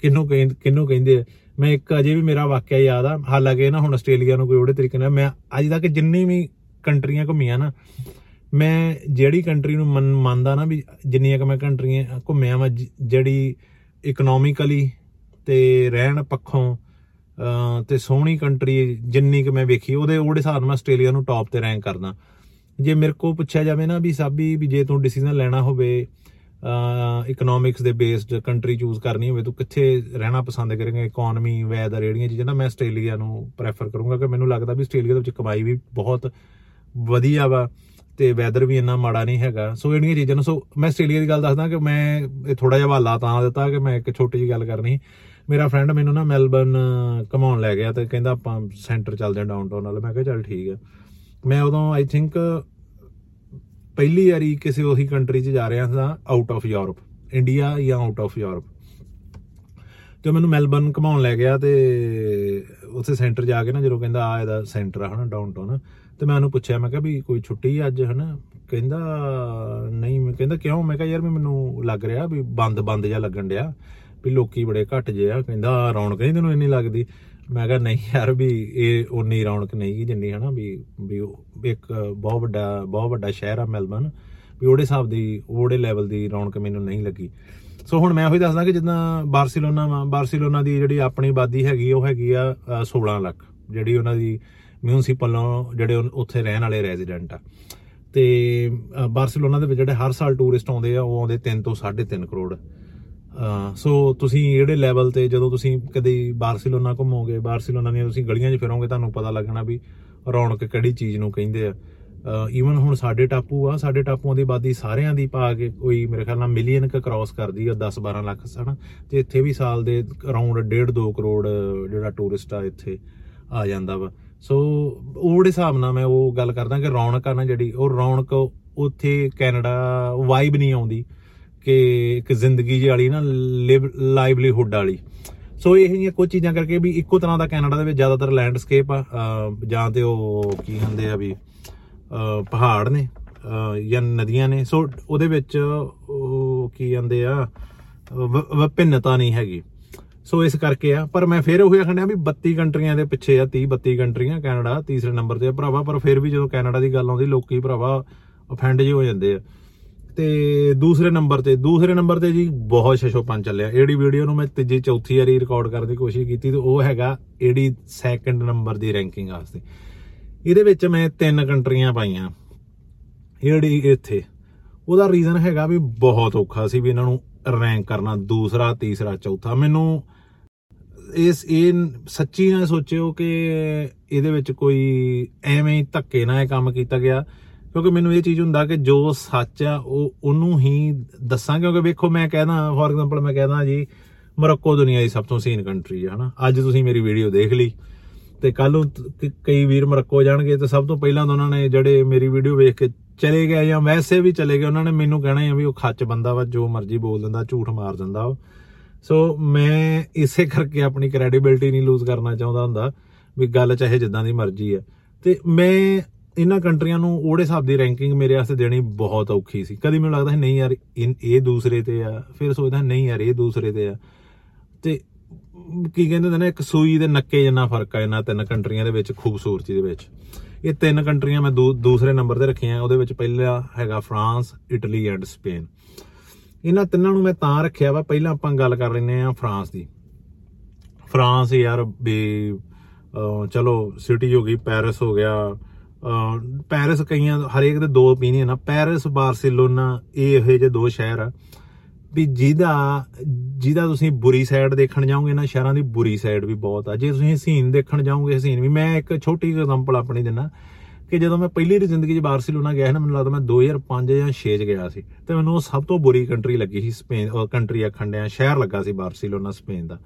ਕਿੰਨੂੰ ਕਹਿੰ- ਕਿਹਨੂੰ ਕਹਿੰਦੇ ਆ। ਮੈਂ ਇੱਕ ਅਜੇ ਵੀ ਮੇਰਾ ਵਾਕਿਆ ਯਾਦ ਆ ਹਾਲਾਂਕਿ ਨਾ ਹੁਣ ਆਸਟ੍ਰੇਲੀਆ ਨੂੰ ਕੋਈ ਉਹਦੇ ਤਰੀਕੇ ਨਾਲ ਮੈਂ ਅੱਜ ਤੱਕ ਜਿੰਨੀ ਵੀ ਕੰਟਰੀਆਂ ਘੁੰਮੀਆਂ ਨਾ ਮੈਂ ਜਿਹੜੀ ਕੰਟਰੀ ਨੂੰ ਮੰਨ- ਮੰਨਦਾ ਨਾ ਵੀ ਜਿੰਨੀਆਂ ਕਿ ਮੈਂ ਕੰਟਰੀਆਂ ਘੁੰਮਿਆ ਮੈਂ ਜ- ਜਿਹੜੀ ਇਕਨੋਮਿਕਲੀ ਤੇ ਰਹਿਣ ਪੱਖੋਂ ਅਹ, ਤੇ ਸੋਹਣੀ ਕੰਟਰੀ ਜਿੰਨੀ ਕਿ ਮੈਂ ਵੇਖੀ, ਉਹਦੇ ਉਹਦੇ ਹਿਸਾਬ ਨਾਲ ਮੈਂ ਆਸਟ੍ਰੇਲੀਆ ਨੂੰ ਟੌਪ ਤੇ ਰੈਂਕ ਕਰਦਾ ਜੇ ਮੇਰੇ ਕੋਲ ਪੁੱਛਿਆ ਜਾਵੇ ਨਾ ਵੀ ਸਾਬੀ, ਵੀ ਜੇ ਤੂੰ ਡਿਸੀਜਨ ਲੈਣਾ ਹੋਵੇ ਇਕਨੋਮਿਕਸ ਦੇ ਬੇਸਡ ਕੰਟਰੀ ਚੂਜ਼ ਕਰਨੀ ਹੋਵੇ, ਤੂੰ ਕਿੱਥੇ ਰਹਿਣਾ ਪਸੰਦ ਕਰੇਂਗਾ? ਇਕਨੋਮੀ ਵੈਦਰ ਜਿਹੜੀਆਂ ਚੀਜ਼ਾਂ ਨਾ ਮੈਂ ਆਸਟ੍ਰੇਲੀਆ ਨੂੰ ਪ੍ਰੈਫਰ ਕਰੂੰਗਾ ਕਿ ਮੈਨੂੰ ਲੱਗਦਾ ਵੀ ਆਸਟ੍ਰੇਲੀਆ ਦੇ ਵਿੱਚ ਕਮਾਈ ਵੀ ਬਹੁਤ ਵਧੀਆ ਵਾ ਤੇ ਵੈਦਰ ਵੀ ਇੰਨਾ ਮਾੜਾ ਨਹੀਂ ਹੈਗਾ। ਸੋ ਜਿਹੜੀਆਂ ਚੀਜ਼ਾਂ ਨੂੰ, ਸੋ ਮੈਂ ਆਸਟ੍ਰੇਲੀਆ ਦੀ ਗੱਲ ਦੱਸਦਾ ਕਿ ਮੈਂ ਇਹ ਥੋੜਾ ਜਿਹਾ ਹਵਾਲਾ ਤਾਂ ਦਿੱਤਾ ਕਿ ਮੈਂ ਇੱਕ ਛੋਟੀ ਜਿਹੀ ਗੱਲ ਕਰਨੀ ਮੇਰਾ ਫਰੈਂਡ ਮੈਨੂੰ ਨਾ ਮੈਲਬਨ ਘਮਾਉਣ ਲੈ ਗਿਆ ਤੇ ਕਹਿੰਦਾ ਆਪਾਂ ਸੈਂਟਰ ਚੱਲਦੇ ਹਾਂ ਡਾਊਨਟਾਊਨ ਨਾਲ ਮੈਂ ਕਿਹਾ ਚੱਲ ਠੀਕ ਆ। ਮੈਂ ਉਦੋਂ ਆਈ ਥਿੰਕ ਪਹਿਲੀ ਵਾਰੀ ਕਿਸੇ ਉਹੀ ਕੰਟਰੀ 'ਚ ਜਾ ਰਿਹਾ ਸਾਂ ਆਊਟ ਆਫ ਯੂਰਪ ਇੰਡੀਆ ਜਾਂ ਆਊਟ ਆਫ ਯੂਰਪ ਤੇ ਉਹ ਮੈਨੂੰ ਮੈਲਬਰਨ ਘਮਾਉਣ ਲੈ ਗਿਆ ਤੇ ਉੱਥੇ ਸੈਂਟਰ ਜਾ ਕੇ ਨਾ ਜਦੋਂ ਕਹਿੰਦਾ ਆ ਇਹਦਾ ਸੈਂਟਰ ਆ ਹਨਾ ਡਾਊਨਟਾਊਨ ਤੇ ਮੈਂ ਉਹਨੂੰ ਪੁੱਛਿਆ, ਮੈਂ ਕਿਹਾ ਵੀ ਕੋਈ ਛੁੱਟੀ ਆ ਅੱਜ, ਹਨਾ? ਕਹਿੰਦਾ, ਨਹੀਂ। ਮੈਂ ਕਹਿੰਦਾ, ਕਿਉਂ? ਮੈਂ ਕਿਹਾ, ਯਾਰ ਵੀ ਮੈਨੂੰ ਲੱਗ ਰਿਹਾ ਵੀ ਬੰਦ ਬੰਦ ਜਿਹਾ ਲੱਗਣ ਡਿਆ। ਵੀ ਲੋਕੀ ਬੜੇ ਘੱਟ ਜੇ ਆ ਕਹਿੰਦਾ ਰੌਣਕ ਨਹੀਂ ਤੈਨੂੰ ਇੰਨੀ ਲੱਗਦੀ? ਮੈਂ ਕਿਹਾ ਨਹੀਂ ਯਾਰ ਵੀ ਇਹ ਉਨੀ ਰੌਣਕ ਨਹੀਂ ਗੀ ਜਿੰਨੀ ਹਨਾ ਵੀ ਵੀ ਉਹ ਇੱਕ ਬਹੁਤ ਵੱਡਾ ਬਹੁਤ ਵੱਡਾ ਸ਼ਹਿਰ ਆ ਮੈਲਬਰਨ ਵੀ ਉਹਦੇ ਹਿਸਾਬ ਦੀ ਉਹਦੇ ਲੈਵਲ ਦੀ ਰੌਣਕ ਮੈਨੂੰ ਨਹੀਂ ਲੱਗੀ। ਸੋ ਹੁਣ ਮੈਂ ਉਹੀ ਦੱਸਦਾ ਕਿ ਜਿੱਦਾਂ ਬਾਰਸੀਲੋਨਾ ਵਾ ਬਾਰਸੀਲੋਨਾ ਦੀ ਜਿਹੜੀ ਆਪਣੀ ਆਬਾਦੀ ਹੈਗੀ ਉਹ ਹੈਗੀ ਆ ਅ, 16 ਲੱਖ ਜਿਹੜੀ ਉਹਨਾਂ ਦੀ ਮਿਊਨਿਸਪਲੋਂ ਜਿਹੜੇ ਉਨ- ਉੱਥੇ ਰਹਿਣ ਵਾਲੇ ਰੈਜ਼ੀਡੈਂਟ ਆ। ਤੇ ਅ, ਬਾਰਸੀਲੋਨਾ ਦੇ ਵਿੱਚ ਜਿਹੜੇ ਹਰ ਸਾਲ ਟੂਰਿਸਟ ਆਉਂਦੇ ਆ ਉਹ ਆਉਂਦੇ 3 ਤੋਂ 3.5 ਕਰੋੜ। ਅ, ਸੋ ਤੁਸੀਂ ਜਿਹੜੇ ਲੈਵਲ ਤੇ ਜਦੋਂ ਤੁਸੀਂ ਕਦੇ ਬਾਰਸੀਲੋਨਾ ਘੁੰਮੋਗੇ, ਬਾਰਸੀਲੋਨਾ ਦੀਆਂ ਤੁਸੀਂ ਗਲੀਆਂ 'ਚ ਫਿਰੋਗੇ, ਤੁਹਾਨੂੰ ਪਤਾ ਲੱਗਣਾ ਵੀ ਰੌਣਕ ਕਿਹੜੀ ਚੀਜ਼ ਨੂੰ ਕਹਿੰਦੇ ਆ। ਈਵਨ ਹੁਣ ਸਾਡੇ ਟਾਪੂ ਆ, ਸਾਡੇ ਟਾਪੂਆਂ ਦੀ ਆਬਾਦੀ ਸਾਰਿਆਂ ਦੀ ਪਾ ਕੇ ਕੋਈ ਮੇਰੇ ਖਿਆਲ ਨਾਲ ਮਿਲੀਅਨ ਕ ਕ੍ਰਾਸ ਕਰਦੀ ਆ 10 12 ਲੱਖ, ਹਨਾ। ਤੇ ਇੱਥੇ ਵੀ ਸਾਲ ਦੇ ਅਰਾਊਂਡ 1.5 2 ਕਰੋੜ ਜਿਹੜਾ ਟੂਰਿਸਟ ਆ ਇੱਥੇ ਆ ਜਾਂਦਾ ਵਾ। ਸੋ ਉਹਦੇ ਹਿਸਾਬ ਨਾਲ ਮੈਂ ਉਹ ਗੱਲ ਕਰਦਾ ਕਿ ਰੌਣਕ ਆ ਨਾ ਜਿਹੜੀ, ਉਹ ਰੌਣਕ ਉੱਥੇ ਕੈਨੇਡਾ ਵਾਈਬ ਨਹੀਂ ਆਉਂਦੀ। ਕਿ ਇੱਕ ਜ਼ਿੰਦਗੀ ਜਿਹੀ ਵਾਲੀ ਨਾ ਲਾਈਵਲੀਹੁੱਡ ਵਾਲੀ। ਸੋ ਇਹ ਜਿਹੀਆਂ ਕੁਝ ਚੀਜ਼ਾਂ ਕਰਕੇ ਵੀ ਇੱਕੋ ਤਰ੍ਹਾਂ ਦਾ ਕੈਨੇਡਾ ਦੇ ਵਿੱਚ ਜ਼ਿਆਦਾਤਰ ਲੈਂਡਸਕੇਪ ਆ, ਅਹ, ਜਾਂ ਤੇ ਉਹ ਕੀ ਹੁੰਦੇ ਆ ਵੀ, ਅਹ, ਪਹਾੜ ਨੇ, ਅਹ, ਜਾਂ ਨਦੀਆਂ ਨੇ। ਸੋ ਉਹਦੇ ਵਿੱਚ ਉਹ ਕੀ ਕਹਿੰਦੇ ਆ, ਵ- ਵਿਭਿੰਨਤਾ ਨਹੀਂ ਹੈਗੀ। ਸੋ ਇਸ ਕਰਕੇ ਆ, ਪਰ ਮੈਂ ਫਿਰ ਉਹ ਆਖਣਿਆ ਵੀ 32 ਕੰਟਰੀਆਂ ਦੇ ਪਿੱਛੇ ਆ 30 32 ਕੰਟਰੀਆਂ, ਕੈਨੇਡਾ ਤੀਸਰੇ ਨੰਬਰ ਤੇ ਆ, ਭਰਾਵਾ, ਪਰ ਫਿਰ ਵੀ ਜਦੋਂ ਕੈਨੇਡਾ ਦੀ ਗੱਲ ਆਉਂਦੀ, ਲੋਕੀ ਭਰਾਵਾ ਅਫੈਂਡ ਜਿਹੇ ਹੋ ਜਾਂਦੇ ਆ। ਤੇ ਦੂਸਰੇ ਨੰਬਰ ਤੇ, ਦੂਸਰੇ ਨੰਬਰ ਤੇ ਜੀ ਬਹੁਤ ਸ਼ਸ਼ੋਪਨ ਚੱਲਿਆ। ਇਹੜੀ ਵੀਡੀਓ ਨੂੰ ਮੈਂ ਤੀਜੀ ਚੌਥੀ ਵਾਰੀ ਰਿਕਾਰਡ ਕਰਨ ਦੀ ਕੋਸ਼ਿਸ਼ ਕੀਤੀ ਤੇ ਉਹ ਹੈਗਾ ਇਹੜੀ ਸੈਕੰਡ ਨੰਬਰ ਦੀ ਰੈਂਕਿੰਗ ਵਾਸਤੇ। ਇਹਦੇ ਵਿੱਚ ਮੈਂ ਤਿੰਨ ਕੰਟਰੀਆਂ ਪਾਈਆਂ। ਜਿਹੜੀ ਇੱਥੇ। ਉਹਦਾ ਰੀਜ਼ਨ ਹੈਗਾ ਵੀ ਬਹੁਤ ਔਖਾ ਸੀ ਵੀ ਇਹਨਾਂ ਨੂੰ ਰੈਂਕ ਕਰਨਾ, ਦੂਸਰਾ, ਤੀਸਰਾ, ਚੌਥਾ। ਮੈਨੂੰ ਇਸ, ਇਹ ਸੱਚੀ ਨਾ ਸੋਚਿਓ ਕਿ ਇਹਦੇ ਵਿੱਚ ਕੋਈ ਐਵੇਂ ਹੀ ਧੱਕੇ ਨਾਲ ਇਹ ਕੰਮ ਕੀਤਾ ਗਿਆ। ਕਿਉਂਕਿ ਮੈਨੂੰ ਇਹ ਚੀਜ਼ ਹੁੰਦਾ ਕਿ ਜੋ ਸੱਚ ਆ, ਉਹ ਉਹਨੂੰ ਹੀ ਦੱਸਾਂ। ਕਿਉਂਕਿ ਵੇਖੋ, ਮੈਂ ਕਹਿੰਦਾ ਫੋਰ ਐਗਜ਼ਾਮਪਲ ਮੈਂ ਕਹਿੰਦਾ ਜੀ ਮੋਰੋਕੋ ਦੁਨੀਆ ਦੀ ਸਭ ਤੋਂ ਸੀਨ ਕੰਟਰੀ ਹੈ ਹਨਾ। ਅੱਜ ਤੁਸੀਂ ਮੇਰੀ ਵੀਡੀਓ ਦੇਖ ਲਈ ਤੇ ਕੱਲ ਨੂੰ ਤ- ਕ- ਕਈ ਵੀਰ ਮੋਰੋਕੋ ਜਾਣਗੇ ਤੇ ਸਭ ਤੋਂ ਪਹਿਲਾਂ ਤਾਂ ਉਹਨਾਂ ਨੇ ਜਿਹੜੇ ਮੇਰੀ ਵੀਡੀਓ ਵੇਖ ਕੇ ਚਲੇ ਗਏ ਜਾਂ ਵੈਸੇ ਵੀ ਚਲੇ ਗਏ, ਉਹਨਾਂ ਨੇ ਮੈਨੂੰ ਕਹਿਣਾ ਹੈ ਵੀ ਉਹ ਖੱਚ ਬੰਦਾ ਵਾ, ਜੋ ਮਰਜ਼ੀ ਬੋਲ ਦਿੰਦਾ, ਝੂਠ ਮਾਰ ਦਿੰਦਾ ਉਹ ਸੋ ਮੈਂ ਇਸੇ ਕਰਕੇ ਆਪਣੀ ਕ੍ਰੈਡੀਬਿਲਟੀ ਨਹੀਂ ਲੂਜ਼ ਕਰਨਾ ਚਾਹੁੰਦਾ ਹੁੰਦਾ, ਵੀ ਗੱਲ ਚਾਹੇ ਜਿੱਦਾਂ ਦੀ ਮਰਜ਼ੀ ਹੈ ਤੇ ਮੈਂ ਇਹਨਾਂ ਕੰਟਰੀਆਂ ਨੂੰ ਉਹਦੇ ਹਿਸਾਬ ਦੀ ਰੈਂਕਿੰਗ ਮੇਰੇ ਵਾਸਤੇ ਦੇਣੀ ਬਹੁਤ ਔਖੀ ਸੀ। ਕਦੀ ਮੈਨੂੰ ਲੱਗਦਾ ਸੀ ਨਹੀਂ ਯਾਰ ਇਨ- ਇਹ ਦੂਸਰੇ ਤੇ ਆ। ਫਿਰ ਸੋਚਦਾ ਨਹੀਂ ਯਾਰ ਇਹ ਦੂਸਰੇ ਤੇ ਆ। ਤੇ ਕੀ ਕਹਿੰਦੇ ਹੁੰਦੇ ਨੇ ਇੱਕ ਸੂਈ ਦੇ ਨੱਕੇ ਜਿੰਨਾ ਫ਼ਰਕ ਆ ਇਹਨਾਂ ਤਿੰਨ ਕੰਟਰੀਆਂ ਦੇ ਵਿੱਚ ਖੂਬਸੂਰਤੀ ਦੇ ਵਿੱਚ। ਇਹ ਤਿੰਨ ਕੰਟਰੀਆਂ ਮੈਂ ਦੂ- ਦੂਸਰੇ ਨੰਬਰ ਤੇ ਰੱਖੀਆਂ ਉਹਦੇ ਵਿੱਚ ਪਹਿਲਾ ਹੈਗਾ ਫਰਾਂਸ ਇਟਲੀ ਐਂਡ ਸਪੇਨ। ਇਹਨਾਂ ਤਿੰਨਾਂ ਨੂੰ ਮੈਂ ਤਾਂ ਰੱਖਿਆ ਵਾ ਪਹਿਲਾਂ ਆਪਾਂ ਗੱਲ ਕਰ ਲੈਨੇ ਆ ਫਰਾਂਸ ਦੀ। ਫਰਾਂਸ ਯਾਰ ਵੀ ਅਹ, ਚਲੋ ਸਿਟੀ ਹੋ ਗਈ ਪੈਰਿਸ ਹੋ ਗਿਆ ਅਹ, ਪੈਰਿਸ ਕਈਆਂ ਹਰੇਕ ਦੇ ਦੋ ਓਪੀਨੀਅਨ ਆ। ਪੈਰਿਸ, ਬਾਰਸੀਲੋਨਾ, ਇਹ ਇਹੋ ਜਿਹੇ ਦੋ ਸ਼ਹਿਰ ਆ। ਵੀ ਜਿਹਦਾ ਜਿਹਦਾ ਤੁਸੀਂ ਬੁਰੀ ਸਾਈਡ ਦੇਖਣ ਜਾਓਗੇ ਨਾ, ਸ਼ਹਿਰਾਂ ਦੀ ਬੁਰੀ ਸਾਈਡ ਵੀ ਬਹੁਤ ਆ। ਜੇ ਤੁਸੀਂ ਹਸੀਨ ਦੇਖਣ ਜਾਓਗੇ, ਹਸੀਨ ਵੀ ਮੈਂ ਇੱਕ ਛੋਟੀ ਐਗਜ਼ਾਮਪਲ ਆਪਣੀ ਦਿੰਨਾ ਕਿ ਜਦੋਂ ਮੈਂ ਪਹਿਲੀ ਵਾਰੀ ਜ਼ਿੰਦਗੀ 'ਚ ਬਾਰਸੀਲੋਨਾ ਗਿਆ ਸੀ ਨਾ, ਮੈਨੂੰ ਲੱਗਦਾ ਮੈਂ 2005 ਜਾਂ 6 'ਚ ਗਿਆ ਸੀ। ਤੇ ਮੈਨੂੰ ਉਹ ਸਭ ਤੋਂ ਬੁਰੀ ਕੰਟਰੀ ਲੱਗੀ ਸੀ, ਸਪੇਨ ਉਹ ਕੰਟਰੀ ਆਖਣ ਡਿਆ, ਸ਼ਹਿਰ ਲੱਗਾ ਸੀ ਬਾਰਸੀਲੋਨਾ, ਸਪੇਨ ਦਾ।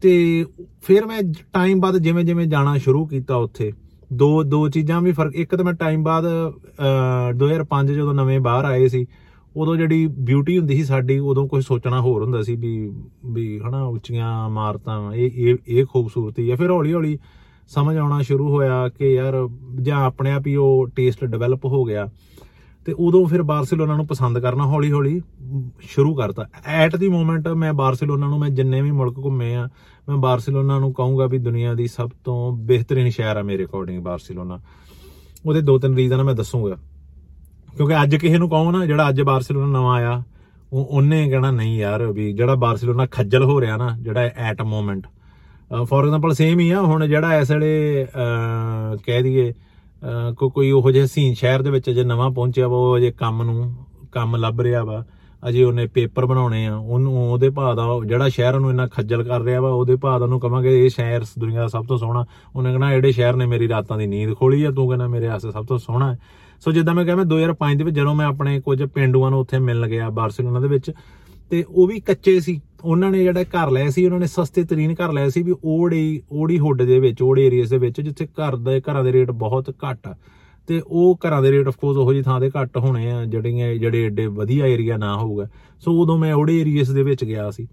ਤੇ ਫਿਰ ਮੈਂ ਟਾਈਮ ਬਾਅਦ ਜਿਵੇਂ ਜਿਵੇਂ ਜਾਣਾ ਸ਼ੁਰੂ ਕੀਤਾ ਉੱਥੇ ਦੋ ਦੋ ਚੀਜ਼ਾਂ ਵੀ ਫ਼ਰਕ ਇੱਕ ਤਾਂ ਮੈਂ ਟਾਈਮ ਬਾਅਦ ਅਹ, 2005 ਜਦੋਂ ਨਵੇਂ ਬਾਹਰ ਆਏ ਸੀ ਉਦੋਂ ਜਿਹੜੀ ਬਿਊਟੀ ਹੁੰਦੀ ਸੀ ਸਾਡੀ ਉਦੋਂ ਕੁਝ ਸੋਚਣਾ ਹੋਰ ਹੁੰਦਾ ਸੀ ਵੀ ਵੀ ਹਨਾ ਉੱਚੀਆਂ ਇਮਾਰਤਾਂ ਇਹ ਇਹ ਇਹ ਖੂਬਸੂਰਤੀ ਹੈ ਫਿਰ ਹੌਲੀ ਹੌਲੀ ਸਮਝ ਆਉਣਾ ਸ਼ੁਰੂ ਹੋਇਆ ਕਿ ਯਾਰ ਜਾਂ ਆਪਣੇ ਆਪ ਹੀ ਉਹ ਟੇਸਟ ਡਿਵੈਲਪ ਹੋ ਗਿਆ। ਤੇ ਉਦੋਂ ਫਿਰ ਬਾਰਸੀਲੋਨਾ ਨੂੰ ਪਸੰਦ ਕਰਨਾ ਹੌਲੀ ਹੌਲੀ ਸ਼ੁਰੂ ਕਰਤਾ। ਐਟ ਦੀ ਮੋਮੈਂਟ ਮੈਂ ਬਾਰਸੀਲੋਨਾ ਨੂੰ ਮੈਂ ਜਿੰਨੇ ਵੀ ਮੁਲਕ ਘੁੰਮੇ ਆ ਮੈਂ ਬਾਰਸੀਲੋਨਾ ਨੂੰ ਕਹੂੰਗਾ ਵੀ ਦੁਨੀਆ ਦੀ ਸਭ ਤੋਂ ਬਿਹਤਰੀਨ ਸ਼ਹਿਰ ਆ ਮੇਰੇ ਅਕੋਰਡਿੰਗ ਬਾਰਸੀਲੋਨਾ। ਉਹਦੇ ਦੋ ਤਿੰਨ ਰੀਜ਼ਨ ਮੈਂ ਦੱਸੂਗਾ। ਕਿਉਂਕਿ ਅੱਜ ਕਿਸੇ ਨੂੰ ਕਹੋ ਨਾ ਜਿਹੜਾ ਅੱਜ ਬਾਰਸੀਲੋਨਾ ਨਵਾਂ ਆਇਆ ਉਹ ਉਹਨੇ ਕਹਿਣਾ ਨਹੀਂ ਯਾਰ ਵੀ ਜਿਹੜਾ ਬਾਰਸੀਲੋਨਾ ਖੱਜਲ ਹੋ ਰਿਹਾ ਨਾ ਜਿਹੜਾ at moment for example same ਹੀ ਆ ਹੁਣ ਜਿਹੜਾ ਇਸ ਵੇਲੇ ਅਹ, ਕਹਿ ਦਈਏ ਅਹ, ਕੋ ਕੋਈ ਉਹੋ ਜਿਹੇ ਹਸੀਨ ਸ਼ਹਿਰ ਦੇ ਵਿੱਚ ਜੇ ਨਵਾਂ ਪਹੁੰਚਿਆ ਵਾ ਉਹ ਅਜੇ ਕੰਮ ਨੂੰ ਕੰਮ ਲੱਭ ਰਿਹਾ ਵਾ ਅਜੇ ਉਹਨੇ ਪੇਪਰ ਬਣਾਉਣੇ ਆ, ਉਹਨੂੰ, ਉਹਦੇ ਭਾਅ ਦਾ ਉਹ ਜਿਹੜਾ ਸ਼ਹਿਰ ਨੂੰ ਇੰਨਾ ਖੱਜਲ ਕਰ ਰਿਹਾ ਵਾ, ਉਹਦੇ ਭਾਅ ਦਾ ਉਹਨੂੰ ਕਵਾਂਗੇ ਇਹ ਸ਼ਹਿਰ ਦੁਨੀਆ ਦਾ ਸਭ ਤੋਂ ਸੋਹਣਾ। ਉਹਨੇ ਕਹਿਣਾ ਜਿਹੜੇ ਸ਼ਹਿਰ ਨੇ ਮੇਰੀ ਰਾਤਾਂ ਦੀ ਨੀਂਦ ਖੋਲੀ ਆ, ਤੂੰ ਕਹਿੰਦਾ ਮੇਰੇ ਵਾਸਤੇ ਸਭ ਤੋਂ ਸੋਹਣਾ ਹੈ। ਸੋ ਜਿੱਦਾਂ ਮੈਂ ਕਿਹਾ, ਮੈਂ 2005 ਦੇ ਵਿੱਚ ਜਦੋਂ ਮੈਂ ਆਪਣੇ ਕੁਝ ਪਿੰਡੂਆਂ ਨੂੰ ਉੱਥੇ ਮਿਲਣ ਗਿਆ, ਬਾਰਸੀਲੋਨਾ ਦੇ ਵਿੱਚ, ਤੇ ਉਹ ਵੀ ਕੱਚੇ ਸੀ। ਉਹਨਾਂ ਨੇ ਜਿਹੜਾ ਘਰ ਲਏ ਸੀ, ਉਹਨਾਂ ਨੇ ਸਸਤੇ ਤਰੀਨ ਘਰ ਲਏ ਸੀ ਵੀ ਓੜੀ ਓੜੀ ਹੁੱਡ ਦੇ ਵਿੱਚ, ਓੜੇ ਏਰੀਆਸ ਦੇ ਵਿੱਚ, ਜਿੱਥੇ ਘਰ ਦੇ, ਘਰਾਂ ਦੇ ਰੇਟ ਬਹੁਤ ਘੱਟ ਆ। ਤੇ ਉਹ ਘਰਾਂ ਦੇ ਰੇਟ ਆਫ ਕੋਰਸ ਉਹੋ ਜਿਹੀ ਥਾਂ ਦੇ ਘੱਟ ਹੋਣੇ ਆ ਜਿਹੜੀਆਂ ਜਿਹੜੇ ਏਡੇ ਵਧੀਆ ਏਰੀਆ ਨਾ ਹੋਊਗਾ। ਸੋ ਉਦੋਂ ਮੈਂ ਓੜੇ ਏਰੀਆਸ ਦੇ ਵਿੱਚ ਗਿਆ ਸੀ।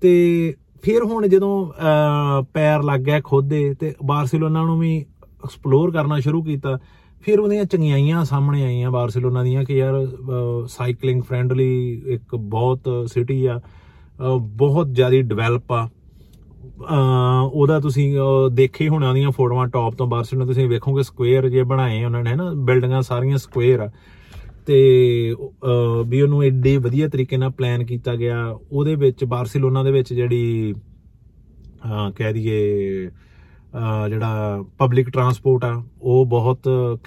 ਤੇ ਫਿਰ ਹੁਣ ਜਦੋਂ ਅਹ, ਪੈਰ ਲੱਗ ਗਿਆ ਖੁਦ ਦੇ ਤੇ ਬਾਰਸੀਲੋਨਾ ਨੂੰ ਵੀ ਐਕਸਪਲੋਰ ਕਰਨਾ ਸ਼ੁਰੂ ਕੀਤਾ ਫਿਰ ਉਹਦੀਆਂ ਚੰਗਿਆਈਆਂ ਸਾਹਮਣੇ ਆਈਆਂ ਬਾਰਸੀਲੋਨਾ ਦੀਆਂ ਕਿ ਯਾਰ ਸਾਈਕਲਿੰਗ ਫ੍ਰੈਂਡਲੀ ਇੱਕ ਬਹੁਤ ਸਿਟੀ ਆ ਅਹ, ਬਹੁਤ ਜ਼ਿਆਦਾ ਡਿਵੈਲਪ ਆ। ਅਹ ਉਹਦਾ ਤੁਸੀਂ, ਅਹ, ਦੇਖੇ ਹੋਣਾ ਉਹਦੀਆਂ ਫੋਟੋਆਂ ਟੌਪ ਤੋਂ ਬਾਰਸੀਲੋਨਾ ਤੁਸੀਂ ਵੇਖੋਗੇ ਸਕੁਅਰ ਜੇ ਬਣਾਏ ਉਹਨਾਂ ਨੇ ਨਾ ਬਿਲਡਿੰਗਾਂ ਸਾਰੀਆਂ ਸਕੁਅਰ ਆ। ਤੇ, ਅਹ, ਵੀ ਉਹਨੂੰ ਐਡੇ ਵਧੀਆ ਤਰੀਕੇ ਨਾਲ ਪਲਾਨ ਕੀਤਾ ਗਿਆ। ਉਹਦੇ ਵਿੱਚ ਬਾਰਸੀਲੋਨਾ ਦੇ ਵਿੱਚ ਜਿਹੜੀ, ਅਹ, ਕਹਿ ਦਈਏ, ਅਹ, ਜਿਹੜਾ ਪਬਲਿਕ ਟਰਾਂਸਪੋਰਟ ਆ, ਉਹ ਬਹੁਤ